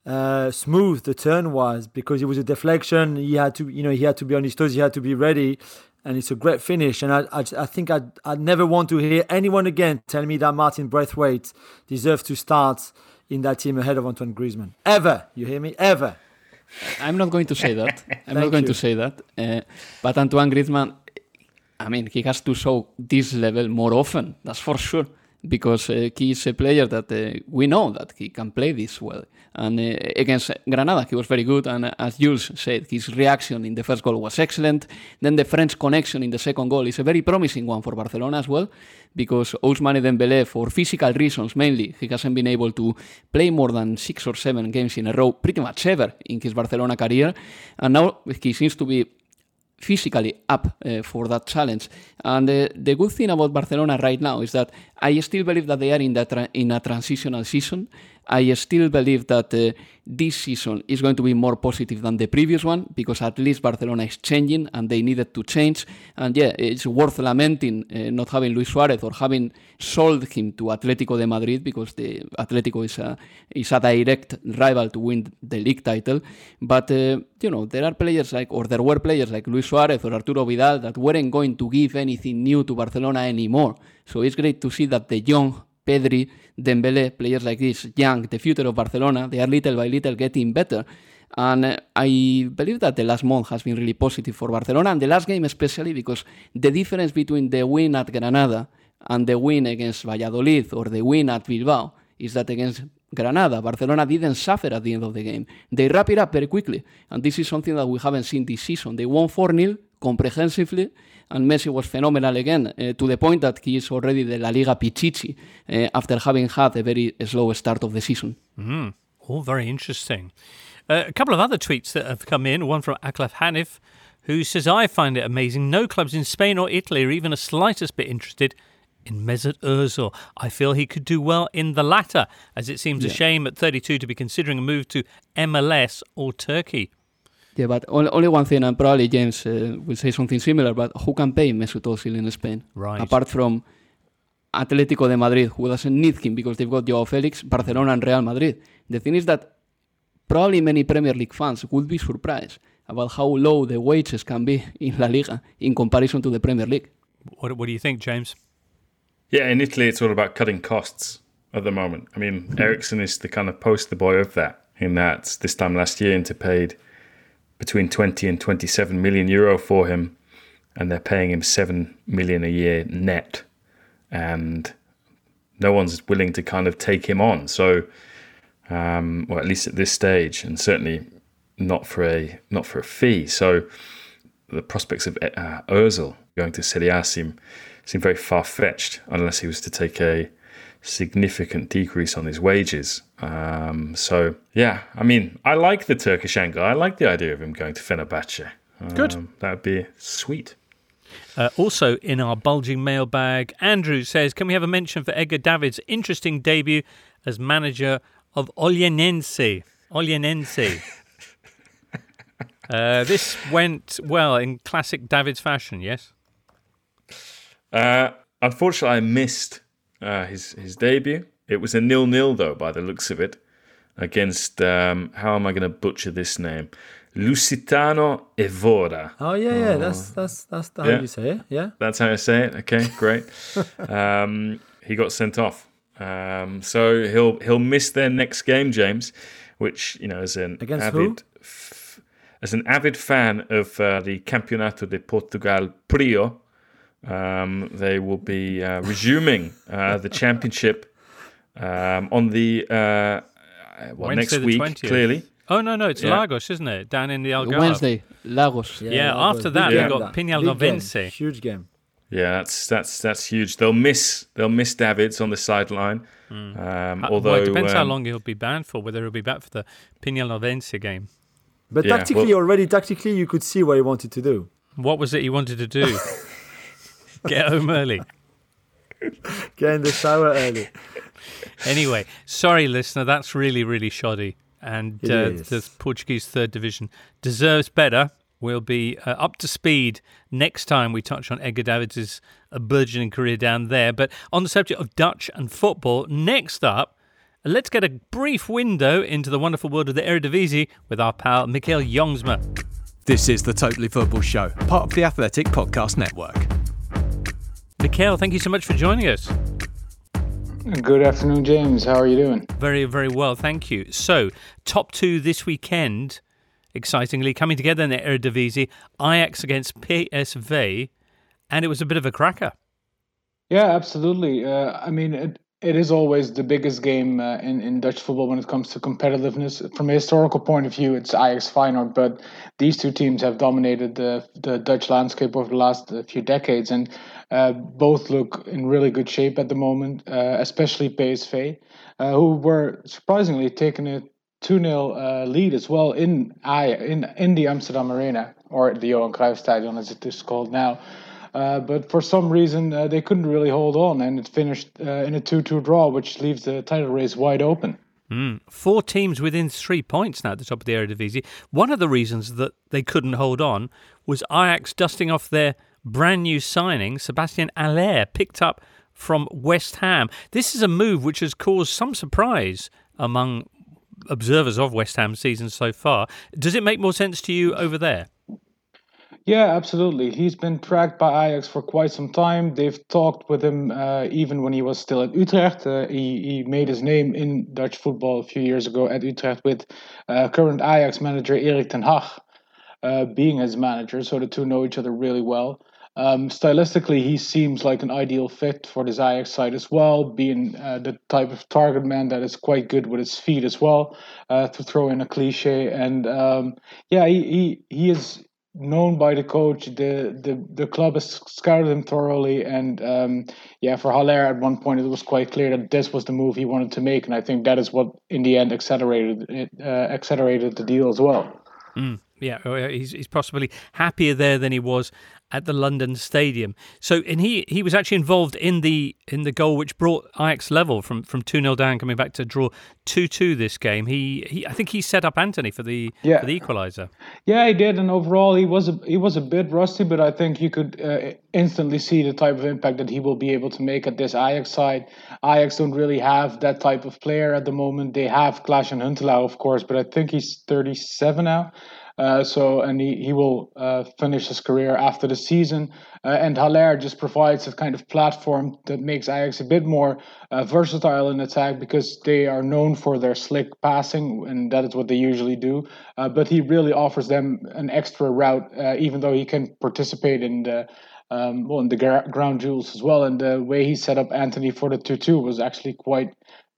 uh, smooth the turn was because it was a deflection. He had to, you know, he had to be on his toes. He had to be ready, and it's a great finish. And I, I, I think I'd, I'd never want to hear anyone again tell me that Martin Braithwaite deserves to start in that team ahead of Antoine Griezmann. Ever, you hear me? Ever. I'm not going to say that. I'm not going you. to say that. Uh, but Antoine Griezmann, I mean, he has to show this level more often. That's for sure. Because uh, he is a player that uh, we know that he can play this well. And uh, against Granada, he was very good. And as Jules said, his reaction in the first goal was excellent. Then the French connection in the second goal is a very promising one for Barcelona as well, because Ousmane Dembélé, for physical reasons mainly, he hasn't been able to play more than six or seven games in a row, pretty much ever in his Barcelona career. And now he seems to be physically up uh, for that challenge. And uh, the good thing about Barcelona right now is that I still believe that they are in, that in a transitional season. I still believe that uh, this season is going to be more positive than the previous one because at least Barcelona is changing and they needed to change. And yeah, it's worth lamenting uh, not having Luis Suarez or having sold him to Atletico de Madrid because the Atletico is a is a direct rival to win the league title. But uh, you know there are players like or there were players like Luis Suarez or Arturo Vidal that weren't going to give anything new to Barcelona anymore. So it's great to see that the young Pedri, Dembele, players like this, young, the future of Barcelona, they are little by little getting better. And uh, I believe that the last month has been really positive for Barcelona, and the last game especially because the difference between the win at Granada and the win against Valladolid or the win at Bilbao is that against Granada, Barcelona didn't suffer at the end of the game. They wrap it up very quickly, and this is something that we haven't seen this season. They won 4 0 comprehensively, and Messi was phenomenal again, uh, to the point that he is already the La Liga Pichichi uh, after having had a very slow start of the season. Mm, all very interesting. Uh, a couple of other tweets that have come in. One from Aklaf Hanif, who says, I find it amazing no clubs in Spain or Italy are even a slightest bit interested in Mesut Ozil. I feel he could do well in the latter, as it seems a shame at 32 to be considering a move to MLS or Turkey. Yeah, but only, only one thing, and probably James uh, will say something similar, but who can pay Mesut Ozil in Spain? Right. Apart from Atlético de Madrid, who doesn't need him because they've got Joao Felix, Barcelona and Real Madrid. The thing is that probably many Premier League fans would be surprised about how low the wages can be in La Liga in comparison to the Premier League. What, what do you think, James? Yeah, in Italy, it's all about cutting costs at the moment. I mean, Eriksen is the kind of poster boy of that, in that this time last year, Inter paid between 20 and 27 million euro for him, and they're paying him 7 million a year net. And no one's willing to kind of take him on. So, um, or at least at this stage, and certainly not for a not for a fee. So, the prospects of uh, Ozil going to Serie A seem seem very far fetched unless he was to take a significant decrease on his wages. Um, so yeah, I mean, I like the Turkish angle. I like the idea of him going to Fenerbahce. Good. Um, that would be sweet. Uh, also, in our bulging mailbag, Andrew says, Can we have a mention for Edgar Davids' interesting debut as manager of Olhanense? Olhanense. uh, this went well in classic Davids' fashion, yes? Uh, unfortunately, I missed uh, his his debut. It was a nil nil though, by the looks of it, against um, how am I going to butcher this name? Lusitano Evora. Oh yeah, yeah. That's that's that's how Yeah. you say it. Yeah. That's how I say it. Okay, great. um, he got sent off, um, so he'll he'll miss their next game, James. Which you know, as an Against avid f- as an avid fan of uh, the Campeonato de Portugal Prio, um, they will be uh, resuming uh, the championship um, on the uh, well Wednesday next the week. 20th. Clearly, Oh, no, no, it's Yeah. Lagos, isn't it? Down in the Algarve. Wednesday, Lagos. Yeah, after that, Big they've got Big game. Peñalolvense. Huge game. Yeah, that's that's that's huge. They'll miss they'll miss Davids on the sideline. Um, Uh, although well, it depends how um, long he'll be banned for, whether he'll be back for the Peñalolvense game. But Yeah, tactically, well- already tactically, you could see what he wanted to do. What was it he wanted to do? Get home early. Get in the shower early. Anyway, sorry, listener, that's really, really shoddy. And uh, the Portuguese third division deserves better. We'll be uh, up to speed next time we touch on Edgar Davids' uh, burgeoning career down there. But on the subject of Dutch and football, next up, let's get a brief window into the wonderful world of the Eredivisie with our pal Michiel Jongsma. This is the Totally Football Show, part of the Athletic Podcast Network. Michiel, thank you so much for joining us. Good afternoon, James. How are you doing? Very, very well, thank you. So, top two this weekend, excitingly coming together in the Eredivisie, Ajax against PSV, and it was a bit of a cracker. Yeah, absolutely. Uh, I mean, it, it is always the biggest game uh, in, in Dutch football when it comes to competitiveness. From a historical point of view, it's Ajax Feyenoord, but these two teams have dominated the, the Dutch landscape over the last uh, few decades, and uh, both look in really good shape at the moment, uh, especially PSV, uh, who were surprisingly taking a 2 0 uh, lead as well in, in, in the Amsterdam Arena, or the Johan Cruyff Stadion as it is called now. Uh, but for some reason, they couldn't really hold on, and it finished in a 2 2 draw, which leaves the title race wide open. Mm. Four teams within three points now at the top of the Eredivisie. One of the reasons that they couldn't hold on was Ajax dusting off their brand new signing, Sébastien Haller, picked up from West Ham. This is a move which has caused some surprise among observers of West Ham's season so far. Does it make more sense to you over there? Yeah, absolutely. He's been tracked by Ajax for quite some time. They've talked with him uh, even when he was still at Utrecht. Uh, he, he made his name in Dutch football a few years ago at Utrecht with uh, current Ajax manager Erik ten Hag uh, being his manager, so the two know each other really well. Um, stylistically, he seems like an ideal fit for this Ajax side as well, being uh, the type of target man that is quite good with his feet as well, uh, to throw in a cliche. And um, yeah, he, he, he is known by the coach. The the, the club has scouted him thoroughly, and um, yeah, for Haller at one point it was quite clear that this was the move he wanted to make, and I think that is what in the end accelerated it, uh, accelerated the deal as well. Mm. Yeah, oh, he's, he's possibly happier there than he was at the London Stadium. So, and he, he was actually involved in the in the goal which brought Ajax level from from two 0 down, coming back to draw two two this game. He, he I think he set up Antony for the Yeah. for the equaliser. Yeah, he did, and overall he was a, he was a bit rusty, but I think you could uh, instantly see the type of impact that he will be able to make at this Ajax side. Ajax don't really have that type of player at the moment. They have Klaas-Jan Huntelaar, of course, but I think he's 37 now. Uh, so and he, he will uh, finish his career after the season. Uh, and Haller just provides a kind of platform that makes Ajax a bit more uh, versatile in attack because they are known for their slick passing, and that is what they usually do. Uh, but he really offers them an extra route, even though he can participate in the um, well in the ground jewels as well. And the way he set up Antony for the two-two was actually quite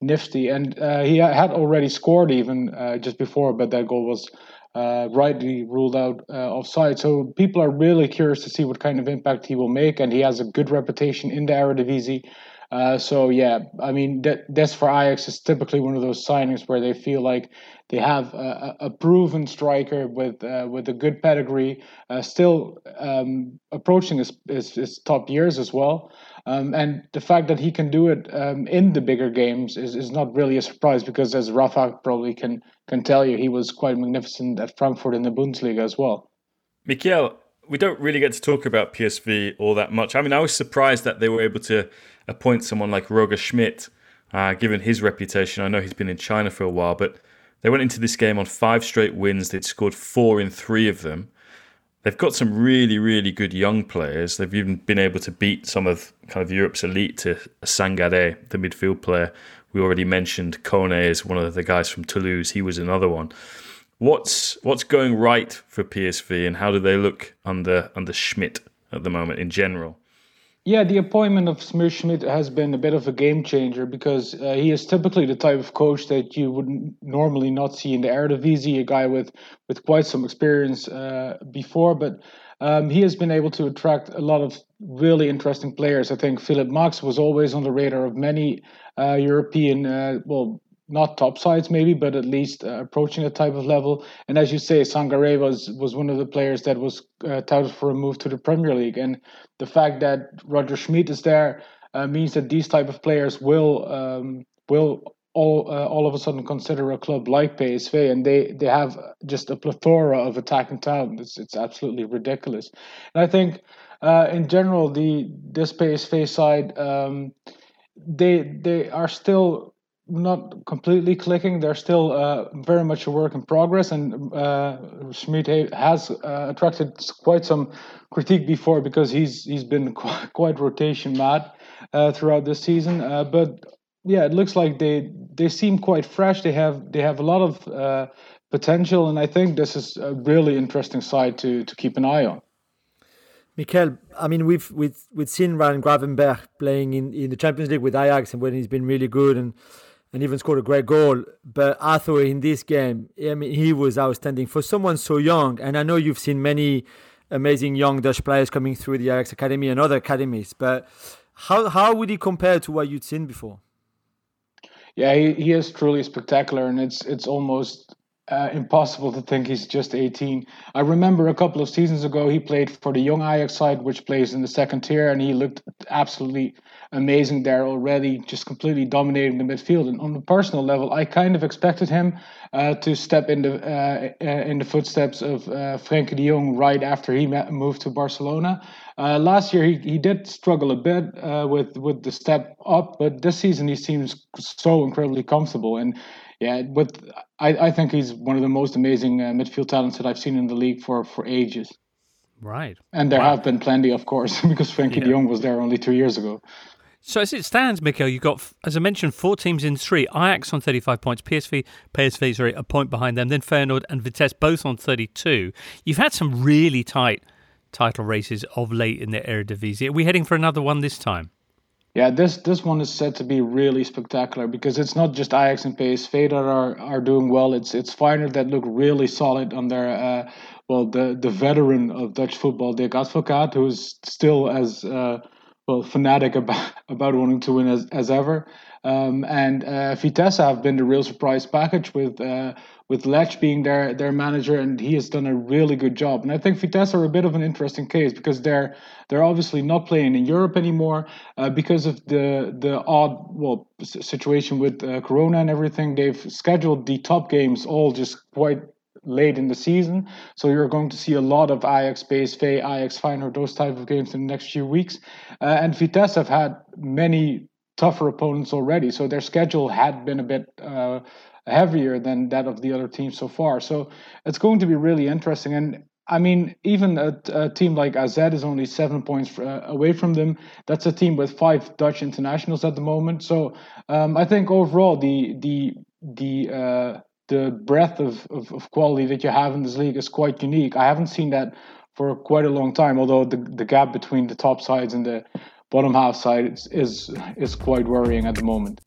nifty. And uh, he had already scored even uh, just before, but that goal was uh, rightly ruled out uh, offside. So people are really curious to see what kind of impact he will make, and he has a good reputation in the Eredivisie. Uh, so yeah, I mean that that's for Ajax is typically one of those signings where they feel like they have a, a proven striker with uh, with a good pedigree, uh, still um, approaching his, his his top years as well. Um, and the fact that he can do it um, in the bigger games is, is not really a surprise because, as Rafa probably can can tell you, he was quite magnificent at Frankfurt in the Bundesliga as well. Michiel, we don't really get to talk about PSV all that much. I mean, I was surprised that they were able to appoint someone like Roger Schmidt, uh, given his reputation. I know he's been in China for a while, but they went into this game on five straight wins. They'd scored four in three of them. They've got some really, really good young players. They've even been able to beat some of kind of Europe's elite to Sangare, the midfield player. We already mentioned Kone is one of the guys from Toulouse. He was another one. What's what's going right for PSV, and how do they look under under Schmidt at the moment in general? Yeah, the appointment of Smir Schmidt has been a bit of a game changer because uh, he is typically the type of coach that you would normally not see in the Eredivisie, a guy with, with quite some experience uh, before, but um, he has been able to attract a lot of really interesting players. I think Philipp Max was always on the radar of many uh, European, uh, well, not top sides maybe, but at least uh, approaching a type of level. And as you say, Sangare was was one of the players that was uh, touted for a move to the Premier League. And the fact that Roger Schmidt is there uh, means that these type of players will um, will all uh, all of a sudden consider a club like PSV, and they they have just a plethora of attacking talent. It's it's absolutely ridiculous. And I think uh, in general the this PSV side. Um, they they are still not completely clicking. They're still uh, very much a work in progress, and uh, Schmidt has uh, attracted quite some critique before because he's he's been quite, quite rotation mad uh, throughout this season. Uh, but yeah, it looks like they they seem quite fresh. They have they have a lot of uh, potential, and I think this is a really interesting side to to keep an eye on. Michiel, I mean, we've we've we've seen Ryan Gravenberch playing in, in the Champions League with Ajax, and when he's been really good and and even scored a great goal. But thought in this game, I mean, he was outstanding for someone so young. And I know you've seen many amazing young Dutch players coming through the Ajax Academy and other academies, but how how would he compare to what you'd seen before? Yeah, he, he is truly spectacular, and it's it's almost uh, impossible to think he's just 18. I remember a couple of seasons ago he played for the young Ajax side, which plays in the second tier, and he looked absolutely amazing there already, just completely dominating the midfield. And on a personal level, I kind of expected him uh, to step in the uh, in the footsteps of uh, Frenkie de Jong right after he met, moved to Barcelona. Uh, last year he, he did struggle a bit uh, with with the step up, but this season he seems so incredibly comfortable and. Yeah, but I, I think he's one of the most amazing uh, midfield talents that I've seen in the league for, for ages. Right. And there Wow. have been plenty, of course, because Frenkie de Jong was there only two years ago. So as it stands, Michiel, you've got, as I mentioned, four teams in three. Ajax on 35 points, PSV, PSV, sorry, a point behind them. Then Feyenoord and Vitesse both on 32. You've had some really tight title races of late in the Eredivisie. Are we heading for another one this time? Yeah, this this one is set to be really spectacular because it's not just Ajax and PSV that are, are doing well. It's it's Feyenoord that look really solid under uh, well the the veteran of Dutch football, Dick Advocaat, who's still as uh, well fanatic about about wanting to win as as ever. Um, and uh, Vitesse have been the real surprise package with uh, with Letsch being their their manager, and he has done a really good job. And I think Vitesse are a bit of an interesting case because they're they're obviously not playing in Europe anymore uh, because of the the odd well situation with uh, Corona and everything. They've scheduled the top games all just quite late in the season. So you're going to see a lot of Ajax, PSV, Ajax Feyenoord, those type of games in the next few weeks. Uh, and Vitesse have had many tougher opponents already, so their schedule had been a bit uh, heavier than that of the other teams so far. So it's going to be really interesting. And I mean, even a, a team like AZ is only seven points uh, away from them. That's a team with five Dutch internationals at the moment. So um, I think overall the the the uh, the breadth of, of, of, quality that you have in this league is quite unique. I haven't seen that for quite a long time, although the, the gap between the top sides and the bottom half side is, is, is quite worrying at the moment.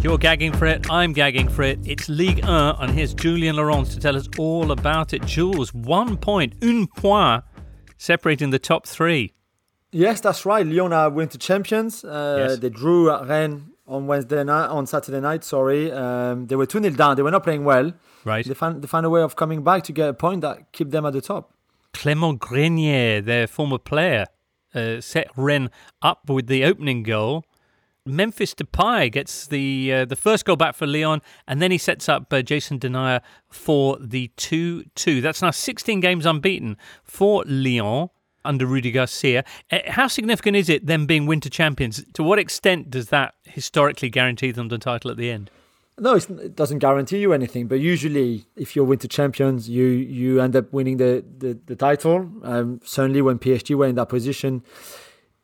You're gagging for it, I'm gagging for it. It's Ligue 1, and here's Julien Laurens to tell us all about it. Jules, one point, un point, separating the top three. Yes, that's right. Lyon are winter champions. Uh, yes. They drew at Rennes on Wednesday night, on Saturday night. Sorry, um, they were two 0 down. They were not playing well. Right. They found they found a way of coming back to get a point that keep them at the top. Clément Grenier, their former player, uh, set Rennes up with the opening goal. Memphis Depay gets the uh, the first goal back for Lyon, and then he sets up uh, Jason Denayer for the 2 2. That's now 16 games unbeaten for Lyon under Rudy Garcia. Uh, how significant is it them being winter champions? To what extent does that historically guarantee them the title at the end? No, it doesn't guarantee you anything. But usually, if you're winter champions, you you end up winning the the, the title. Um, certainly, when PSG were in that position,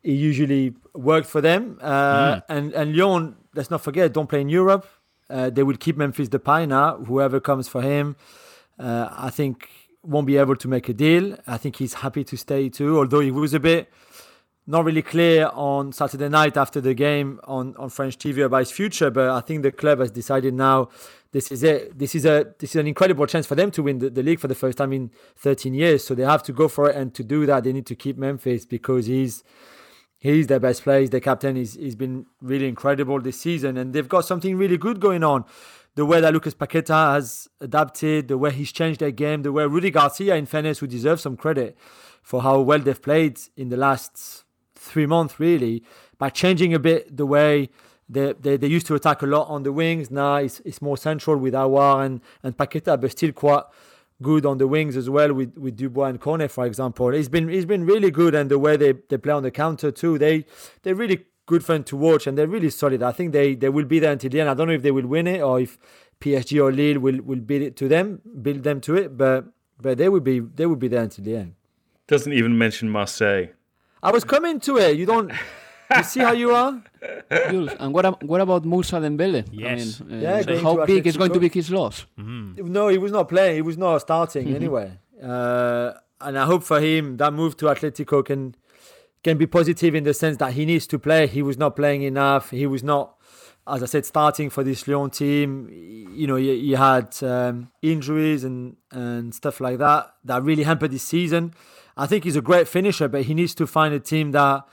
it usually worked for them. Uh, mm. And and Lyon, let's not forget, don't play in Europe. Uh, they will keep Memphis Depay now. Whoever comes for him, uh, I think won't be able to make a deal. I think he's happy to stay too, although he was a bit not really clear on Saturday night after the game on, on French TV about his future. But I think the club has decided now this is it. This is a this is an incredible chance for them to win the, the league for the first time in 13 years. So they have to go for it, and to do that, they need to keep Memphis because he's he's their best player. He's the captain. He's he's been really incredible this season, and they've got something really good going on the way that Lucas Paqueta has adapted, the way he's changed their game, the way Rudy Garcia, in fairness, who deserves some credit for how well they've played in the last three months, really, by changing a bit the way they, they, they used to attack a lot on the wings. Now it's, it's more central with Aouar and, and Paqueta, but still quite good on the wings as well with, with Dubois and Kone, for example. He's been he's been really good, and the way they, they play on the counter too, they they really good fun to watch, and they're really solid. I think they, they will be there until the end. I don't know if they will win it or if PSG or Lille will, will beat it to them, build them to it, but but they will be they will be there until the end. Doesn't even mention Marseille. I was coming to it. You don't. you see how you are? Jules, and what, what about Moussa Dembele? Yes. I mean, uh, yeah, how big is going to be his loss? Mm-hmm. No, he was not playing. He was not starting mm-hmm. anyway. Uh, and I hope for him that move to Atletico can can be positive in the sense that he needs to play. He was not playing enough. He was not, as I said, starting for this Lyon team. You know, he, he had um, injuries and, and stuff like that that really hampered his season. I think he's a great finisher, but he needs to find a team that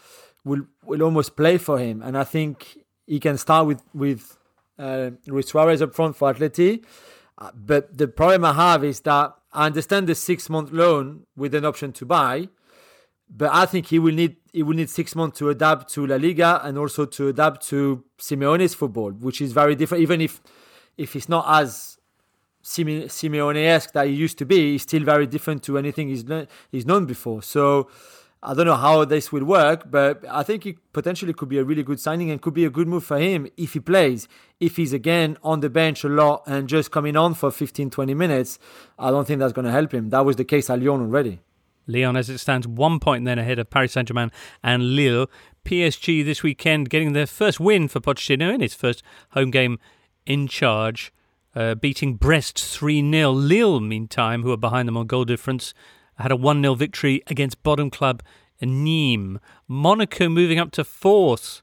will will almost play for him. And I think he can start with with uh, Luis Suarez up front for Atleti. But the problem I have is that I understand the six month loan with an option to buy but I think he will need he will need six months to adapt to La Liga and also to adapt to Simeone's football, which is very different. Even if if he's not as Simeone-esque that he used to be, he's still very different to anything he's he's known before. So I don't know how this will work, but I think it potentially could be a really good signing and could be a good move for him if he plays. If he's again on the bench a lot and just coming on for 15, 20 minutes, I don't think that's going to help him. That was the case at Lyon already. Lyon, as it stands, one point then ahead of Paris Saint Germain and Lille. PSG this weekend getting their first win for Pochettino in his first home game in charge, uh, beating Brest 3 0. Lille, meantime, who are behind them on goal difference, had a 1 0 victory against bottom club Nîmes. Monaco moving up to fourth.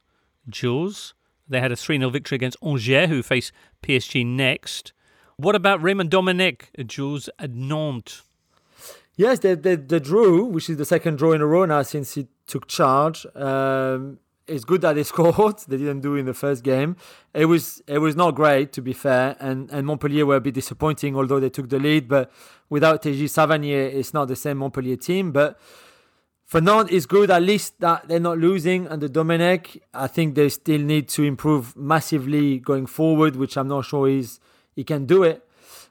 Jules, they had a 3 0 victory against Angers, who face PSG next. What about Raymond Domenech, Jules, at Nantes? Yes, they, they, they drew, which is the second draw in a row now since he took charge. Um, it's good that they scored. They didn't do in the first game. It was it was not great to be fair, and and Montpellier were a bit disappointing, although they took the lead. But without Téji Savanier, it's not the same Montpellier team. But for Nantes, it's good at least that they're not losing under Domenech. I think they still need to improve massively going forward, which I'm not sure he's he can do it.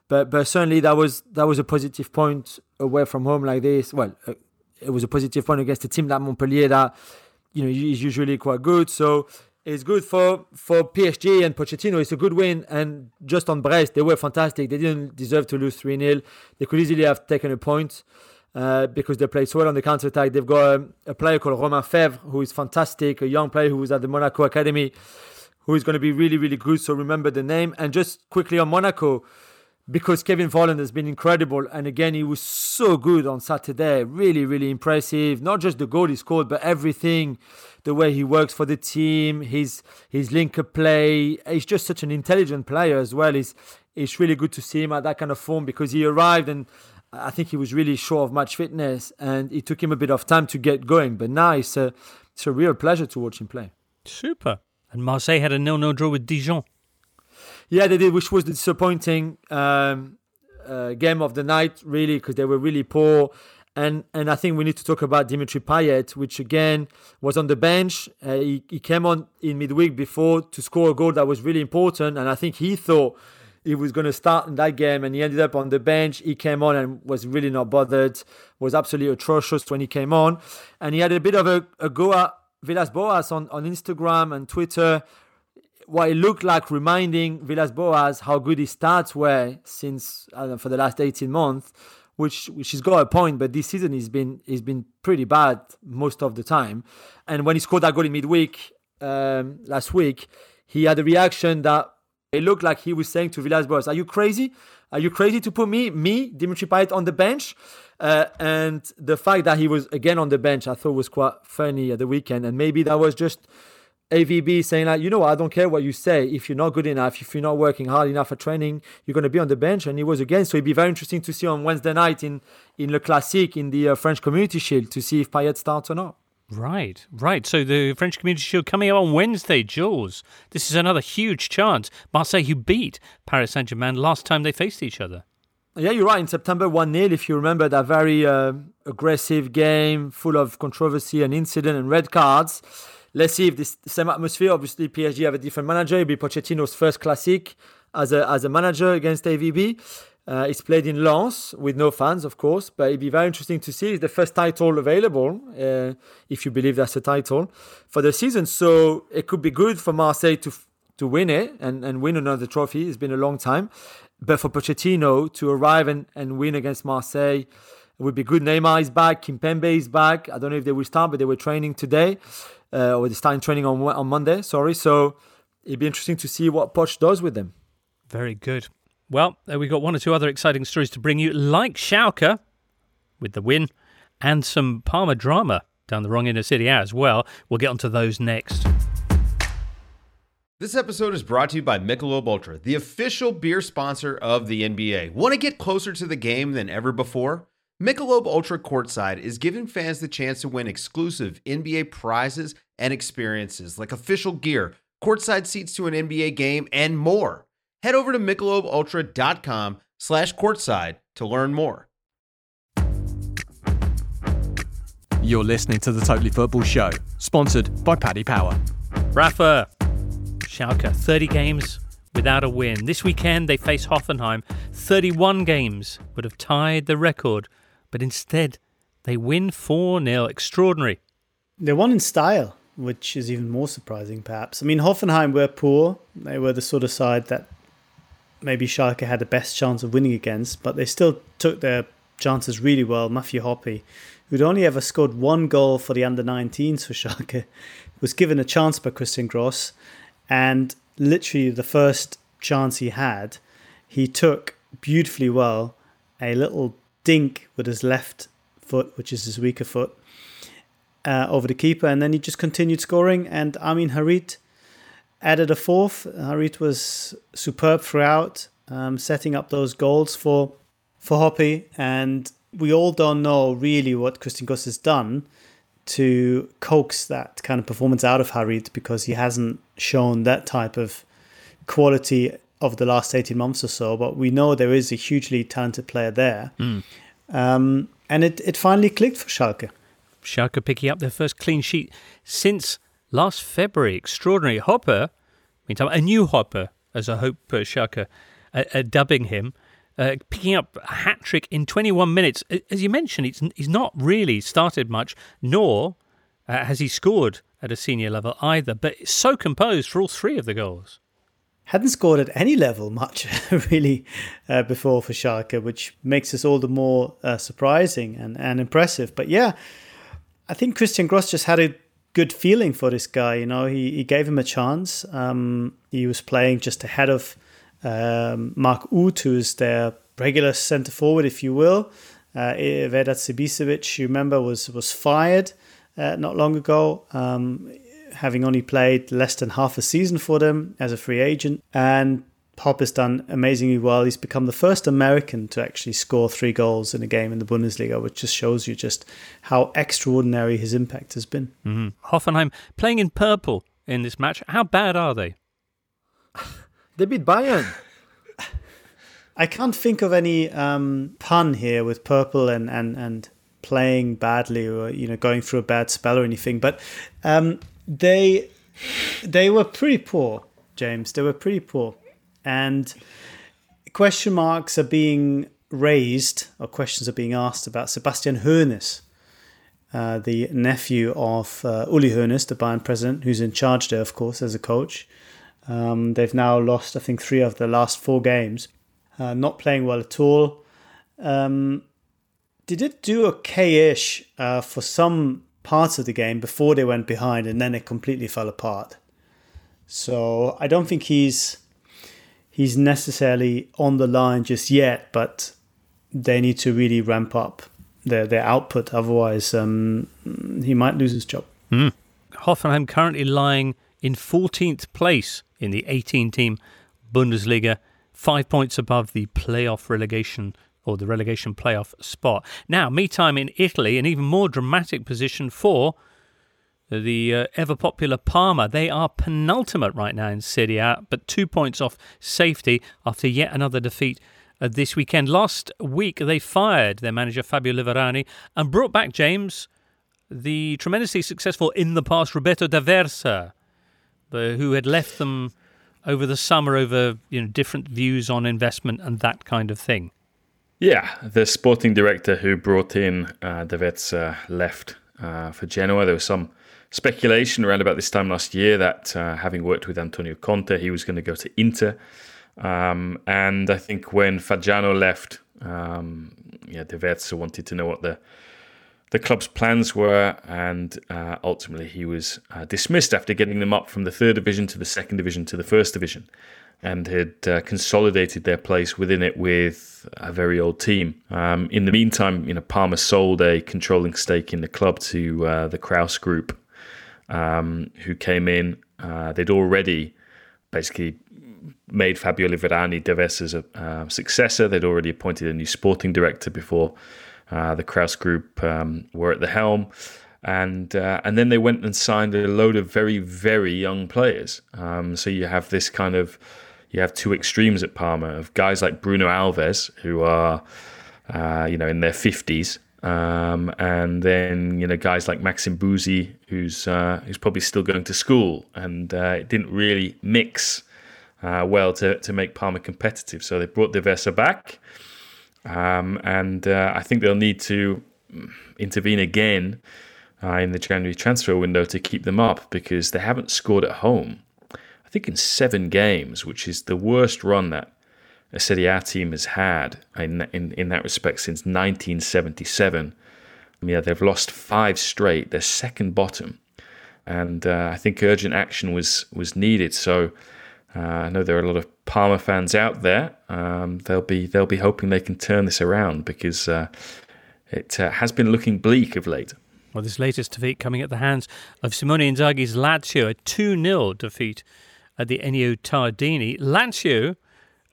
But but certainly that was that was a positive point away from home like this. Well, uh, it was a positive point against a team like Montpellier that you know is usually quite good. So it's good for for PSG and Pochettino. It's a good win. And just on Brest, they were fantastic. They didn't deserve to lose three 0 They could easily have taken a point. Uh, because they played so well on the counter attack. They've got a, a, player called Romain Faivre, who is fantastic, a young player who was at the Monaco Academy, who is going to be really, really good. So remember the name. And just quickly on Monaco, because Kevin Volland has been incredible. And again, he was so good on Saturday. Really, really impressive. Not just the goal he scored, but everything, the way he works for the team, his his link play. He's just such an intelligent player as well. It's, it's really good to see him at that kind of form because he arrived and I think he was really short of match fitness and it took him a bit of time to get going. But now it's a, it's a real pleasure to watch him play. Super. And Marseille had a nil-nil draw with Dijon. Yeah, they did, which was the disappointing um, uh, game of the night, really, because they were really poor. And and I think we need to talk about Dimitri Payet, which again was on the bench. Uh, he, he came on in midweek before to score a goal that was really important, and I think he thought he was going to start in that game, and he ended up on the bench. He came on and was really not bothered. Was absolutely atrocious when he came on, and he had a bit of a, a go at Villas Boas on on Instagram and Twitter what it looked like reminding Villas Boas how good his stats were since know, for the last 18 months, which which has got a point, but this season he's been he's been pretty bad most of the time. And when he scored that goal in midweek um, last week, he had a reaction that it looked like he was saying to Villas Boas, "Are you crazy? Are you crazy to put me, me, Dimitri Payet, on the bench?" Uh, and the fact that he was again on the bench, I thought was quite funny at the weekend, and maybe that was just AVB saying like, you know what, I don't care what you say. If you're not good enough, if you're not working hard enough at training, you're going to be on the bench. And he was again. So it'd be very interesting to see on Wednesday night in in Le Classique in the uh, French Community Shield to see if Payet starts or not. Right, right. So the French Community Shield coming up on Wednesday, Jules. This is another huge chance. Marseille, who beat Paris Saint Germain last time they faced each other. Yeah, you're right. In September, 1 0, if you remember that very uh, aggressive game full of controversy and incident and red cards let's see if this same atmosphere. Obviously, PSG have a different manager. It'll be Pochettino's first classic as a as a manager against AVB. Uh, it's played in Lens with no fans, of course, but it'd be very interesting to see. It's the first title available, uh, if you believe that's a title for the season. So it could be good for Marseille to to win it and, and win another trophy. It's been a long time, but for Pochettino to arrive and, and win against Marseille it would be good. Neymar is back, Kimpembe is back. I don't know if they will start, but they were training today uh, or they starting training on on Monday. Sorry, so it'd be interesting to see what Poch does with them. Very good. Well, we've got one or two other exciting stories to bring you, like Schalke with the win, and some Parma drama down the wrong end of City as well. We'll get onto those next. This episode is brought to you by Michelob Ultra, the official beer sponsor of the NBA. Want to get closer to the game than ever before? Michelob Ultra Courtside is giving fans the chance to win exclusive NBA prizes and experiences like official gear, courtside seats to an NBA game, and more. Head over to michelobultra.com slash courtside to learn more. You're listening to the Totally Football Show, sponsored by Paddy Power. Rafa, Schalke, 30 games without a win. This weekend they face Hoffenheim. 31 games would have tied the record but instead they win 4 0. Extraordinary. They won in style, which is even more surprising, perhaps. I mean, Hoffenheim were poor. They were the sort of side that maybe Schalke had the best chance of winning against, but they still took their chances really well. Matthew Hoppe, who'd only ever scored one goal for the under 19s for Schalke, was given a chance by Christian Gross, and literally the first chance he had, he took beautifully well a little dink with his left foot, which is his weaker foot, uh, over the keeper, and then he just continued scoring. And Amin Harit added a fourth. Harit was superb throughout, um, setting up those goals for for Hoppe. And we all don't know really what Christian Gross has done, to coax that kind of performance out of Harit because he hasn't shown that type of quality of the last 18 months or so. But we know there is a hugely talented player there. Mm. Um, and it, it finally clicked for Schalke. Schalke picking up their first clean sheet since last February. Extraordinary. Hopper, meantime, a new Hopper, as I hope uh, Schalke uh, uh, dubbing him, uh, picking up a hat trick in 21 minutes. As you mentioned, it's, he's not really started much, nor uh, has he scored at a senior level either, but so composed for all three of the goals. Hadn't scored at any level much, really, uh, before for Schalke, which makes us all the more uh, surprising and, and impressive. But yeah, I think Christian Gross just had a good feeling for this guy. You know, he, he gave him a chance. Um, he was playing just ahead of um, Mark Uth, who is their regular centre forward, if you will. Uh, Vedad Ibisevic, you remember, was was fired uh, not long ago, um, having only played less than half a season for them as a free agent. And Hoppe has done amazingly well. He's become the first American to actually score three goals in a game in the Bundesliga, which just shows you just how extraordinary his impact has been. Mm-hmm. Hoffenheim playing in purple in this match. How bad are they? They beat Bayern. I can't think of any um, pun here with purple and, and, and playing badly or you know going through a bad spell or anything, but um, they they were pretty poor, James. They were pretty poor, and question marks are being raised or questions are being asked about Sebastian Hoeneß, uh, the nephew of uh, Uli Hoeneß, the Bayern president, who's in charge there, of course, as a coach. Um, they've now lost, I think, three of the last four games, uh, not playing well at all. Um, did do okay-ish uh, for some parts of the game before they went behind, and then it completely fell apart. So I don't think he's he's necessarily on the line just yet, but they need to really ramp up their their output. Otherwise, um, he might lose his job. Mm. Hoffenheim currently lying in 14th place in the 18 team Bundesliga, five points above the playoff relegation or the relegation playoff spot. Now, meantime in Italy, an even more dramatic position for the uh, ever popular Parma. They are penultimate right now in Serie A, but two points off safety after yet another defeat uh, this weekend. Last week, they fired their manager Fabio Liverani and brought back James, the tremendously successful in the past Roberto D'Aversa who had left them over the summer over you know different views on investment and that kind of thing. Yeah, the sporting director who brought in uh, D'Aversa left uh, for Genoa. There was some speculation around about this time last year that uh, having worked with Antonio Conte, he was going to go to Inter. Um, and I think when Faggiano left, um, yeah, wanted to know what the the club's plans were, and uh, ultimately he was uh, dismissed after getting them up from the third division to the second division to the first division, and had uh, consolidated their place within it with a very old team. Um, in the meantime, you know, Parma sold a controlling stake in the club to uh, the Krause Group, um, who came in. Uh, they'd already basically made Fabio Liverani D'Aversa's a uh, successor. They'd already appointed a new sporting director before uh, the Krause Group um, were at the helm, and uh, and then they went and signed a load of very very young players. Um, so you have this kind of you have two extremes at Parma of guys like Bruno Alves who are uh, you know in their fifties. Um, and then you know guys like Maxime Busi, who's uh, who's probably still going to school, and uh, it didn't really mix uh, well to to make Parma competitive. So they brought D'Aversa back, um, and uh, I think they'll need to intervene again uh, in the January transfer window to keep them up because they haven't scored at home. Think in seven games, which is the worst run that a Serie A team has had in, in, in that respect since 1977. Yeah, they've lost five straight. They're second bottom, and uh, I think urgent action was was needed. So uh, I know there are a lot of Parma fans out there. Um, they'll be they'll be hoping they can turn this around because uh, it uh, has been looking bleak of late. Well, this latest defeat coming at the hands of Simone Inzaghi's Lazio, a 2 0 defeat at the Ennio Tardini. Lazio,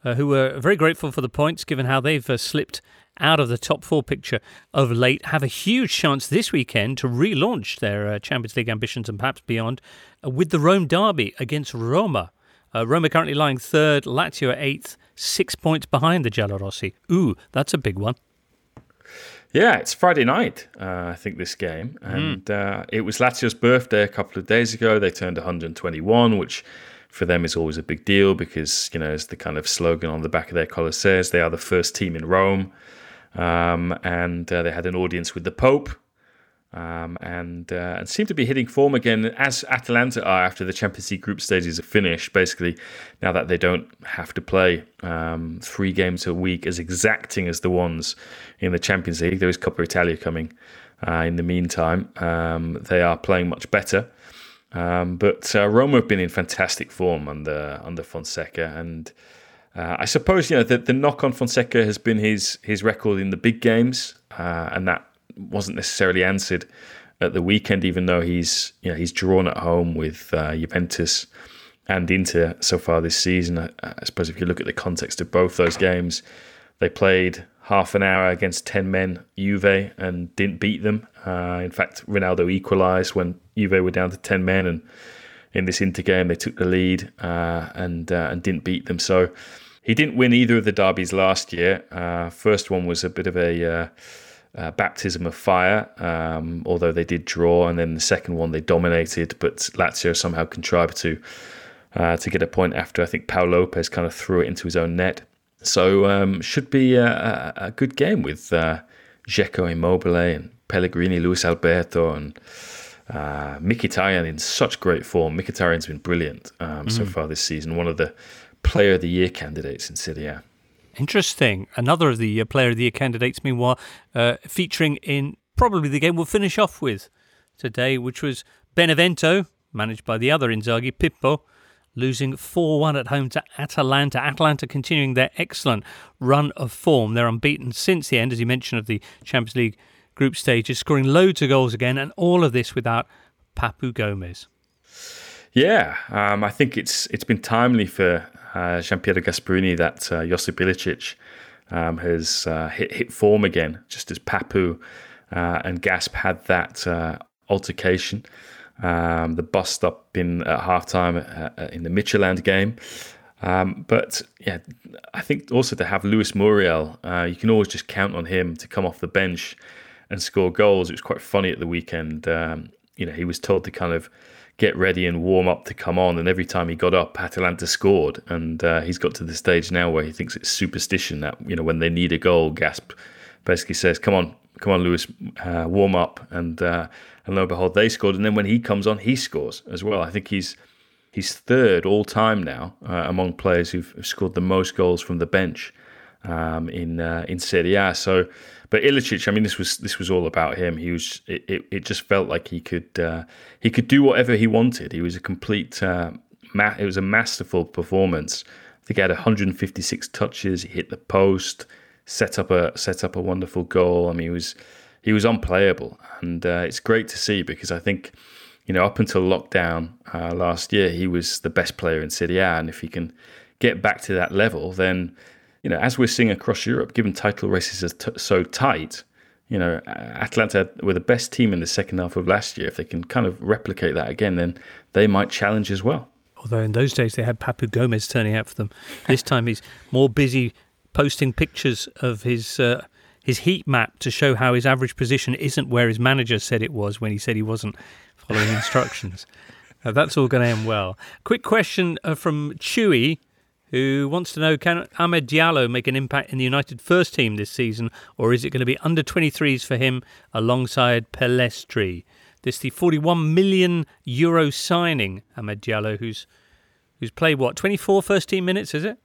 uh, who were very grateful for the points given how they've uh, slipped out of the top four picture of late have a huge chance this weekend to relaunch their uh, Champions League ambitions and perhaps beyond uh, with the Rome derby against Roma. Uh, Roma currently lying third, Lazio eighth, six points behind the Giallorossi. Ooh, that's a big one. Yeah, it's Friday night, uh, I think, this game. And uh, it was Lazio's birthday a couple of days ago. They turned 121, which for them is always a big deal because, you know, as the kind of slogan on the back of their collar says, they are the first team in Rome. Um, and uh, they had an audience with the Pope. Um, and uh, and seem to be hitting form again as Atalanta are after the Champions League group stages are finished. Basically, now that they don't have to play um, three games a week as exacting as the ones in the Champions League, there is Coppa Italia coming. Uh, in the meantime, um, they are playing much better. Um, but uh, Roma have been in fantastic form under under Fonseca, and uh, I suppose you know the, the knock on Fonseca has been his his record in the big games, uh, and that wasn't necessarily answered at the weekend, even though he's you know he's drawn at home with uh, Juventus and Inter so far this season. I, I, suppose if you look at the context of both those games, they played half an hour against ten men Juve and didn't beat them. Uh, in fact, Ronaldo equalised when Juve were down to ten men, and in this Inter game they took the lead uh, and uh, and didn't beat them. So. He didn't win either of the derbies last year. Uh, first one was a bit of a uh, uh, baptism of fire, um, although they did draw, and then the second one they dominated, but Lazio somehow contrived to uh, to get a point after I think Pau López kind of threw it into his own net. So um, should be a, a, good game with Dzeko Immobile and Pellegrini, Luis Alberto, and uh, Mkhitaryan in such great form. Mkhitaryan's been brilliant um, mm. so far this season. One of the Player of the Year candidates in Serie A. Interesting. Another of the uh, Player of the Year candidates, meanwhile, uh, featuring in probably the game we'll finish off with today, which was Benevento, managed by the other Inzaghi, Pippo, losing 4 1 at home to Atalanta. Atalanta continuing their excellent run of form. They're unbeaten since the end, as you mentioned, of the Champions League group stages, scoring loads of goals again, and all of this without Papu Gomez. Yeah, um, I think it's it's been timely for uh, Gianpiero Gasperini that uh, Josip Ilicic um, has uh, hit, hit form again, just as Papu uh, and Gasp had that uh, altercation. Um, the bust up in at halftime uh, in the Midtjylland game. Um, but yeah, I think also to have Luis Muriel, you can always just count on him to come off the bench and score goals. It was quite funny at the weekend. Um, you know, he was told to kind of get ready and warm up to come on. And every time he got up, Atalanta scored. And uh, he's got to the stage now where he thinks it's superstition that you know when they need a goal, Gasp basically says, "Come on, come on, Luis, uh, warm up." And uh, and lo and behold, they scored. And then when he comes on, he scores as well. I think he's he's third all time now uh, among players who've scored the most goals from the bench um, in uh, in Serie A. So but Ilicic, I mean, this was this was all about him. He was it, it, it just felt like he could uh, he could do whatever he wanted. He was a complete uh, ma- it was a masterful performance. I think he had 156 touches. He hit the post, set up a set up a wonderful goal. I mean, he was he was unplayable, and uh, it's great to see because I think you know up until lockdown uh, last year, he was the best player in Serie A, and if he can get back to that level, then you know, as we're seeing across Europe, given title races are t- so tight, you know, Atalanta were the best team in the second half of last year. If they can kind of replicate that again, then they might challenge as well. Although in those days they had Papu Gomez turning out for them. This time he's more busy posting pictures of his uh, his heat map to show how his average position isn't where his manager said it was when he said he wasn't following instructions. Uh, that's all going to end well. Quick question uh, from Chewy who wants to know can Amad Diallo make an impact in the United first team this season, or is it going to be under 23s for him alongside Pellistri? This the 41 million euro signing, Amad Diallo, who's who's played what 24 first team minutes, is it?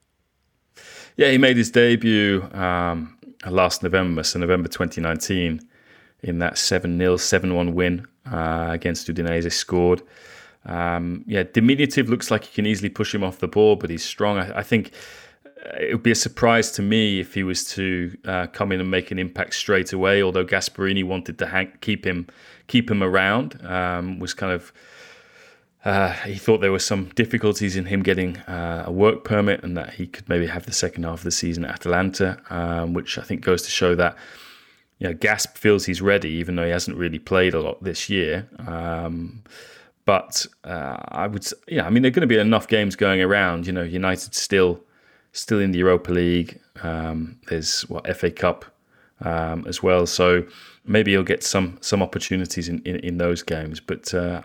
Yeah, he made his debut um, last November, so November 2019, in that 7 0, 7 1 win uh, against Udinese. Scored. Um, yeah, diminutive looks like he can easily push him off the ball, but he's strong. I, I think uh, it would be a surprise to me if he was to uh, come in and make an impact straight away. Although Gasperini wanted to hang, keep him keep him around, um, was kind of uh, he thought there were some difficulties in him getting uh, a work permit and that he could maybe have the second half of the season at Atalanta, um, which I think goes to show that you know, Gasp feels he's ready, even though he hasn't really played a lot this year. Um, but uh, I would, yeah, I mean, there are going to be enough games going around. You know, United still still in the Europa League. Um, there's what FA Cup um, as well, so maybe he'll get some some opportunities in, in, in those games. But uh,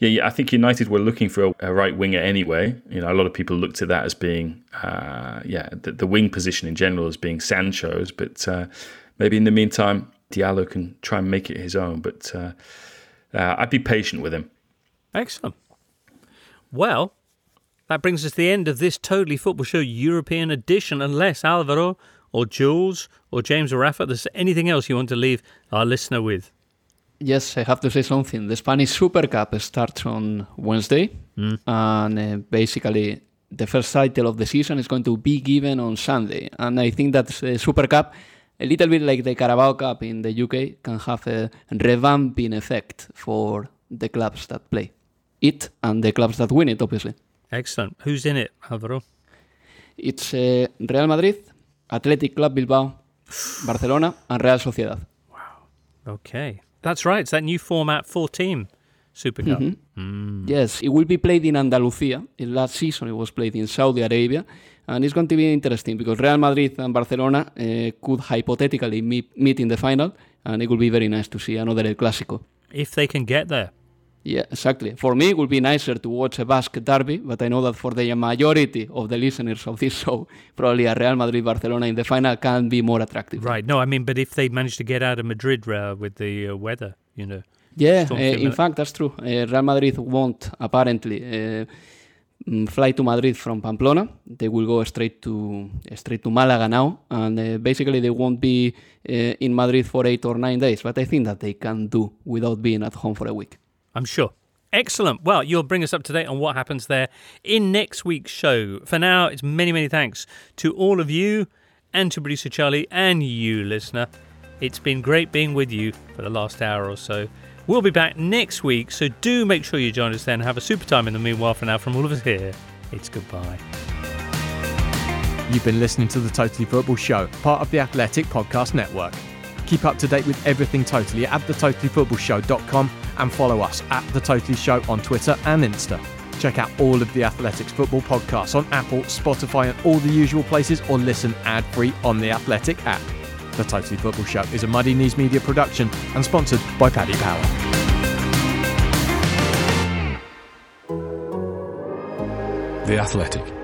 yeah, yeah, I think United were looking for a, a, right winger anyway. You know, a lot of people looked at that as being uh, yeah the, the, wing position in general as being Sancho's, but uh, maybe in the meantime Diallo can try and make it his own. But uh, uh, I'd be patient with him. Excellent. Well, that brings us to the end of this Totally Football Show European edition. Unless Alvaro or Jules or James or Rafa, there's anything else you want to leave our listener with? Yes, I have to say something. The Spanish Super Cup starts on Wednesday, mm. and uh, basically the first title of the season is going to be given on Sunday. And I think that the Super Cup, a little bit like the Carabao Cup in the UK, can have a revamping effect for the clubs that play it and the clubs that win it, obviously. Excellent. Who's in it, Alvaro? It's uh, Real Madrid, Athletic Club Bilbao, Barcelona, and Real Sociedad. Wow. Okay. That's right. It's that new format, four team Super Cup. Mm-hmm. Mm. Yes, it will be played in Andalusia. In last season, it was played in Saudi Arabia. And it's going to be interesting because Real Madrid and Barcelona uh, could hypothetically meet, meet in the final. And it will be very nice to see another El Clásico. If they can get there. Yeah, exactly. For me, it would be nicer to watch a Basque derby, but I know that for the majority of the listeners of this show, probably a Real Madrid Barcelona in the final can be more attractive. Right. No, I mean, but if they manage to get out of Madrid uh, with the uh, weather, you know. Yeah, uh, in fact, that's true. Uh, Real Madrid won't apparently uh, mm, fly to Madrid from Pamplona. They will go straight to straight to Malaga now, and uh, basically they won't be in Madrid for eight or nine days. But I think that they can do without being at home for a week. I'm sure. Excellent. Well, you'll bring us up to date on what happens there in next week's show. For now, it's many, many thanks to all of you and to producer Charlie and you, listener. It's been great being with you for the last hour or so. We'll be back next week, so do make sure you join us then. Have a super time in the meanwhile. For now, from all of us here, it's goodbye. You've been listening to the Totally Football Show, part of the Athletic Podcast Network. Keep up to date with everything Totally at thetotallyfootballshow.com and follow us at The Totally Show on Twitter and Insta. Check out all of the Athletics football podcasts on Apple, Spotify, and all the usual places, or listen ad free on the Athletic app. The Totally Football Show is a Muddy Knees Media production and sponsored by Paddy Power. The Athletic.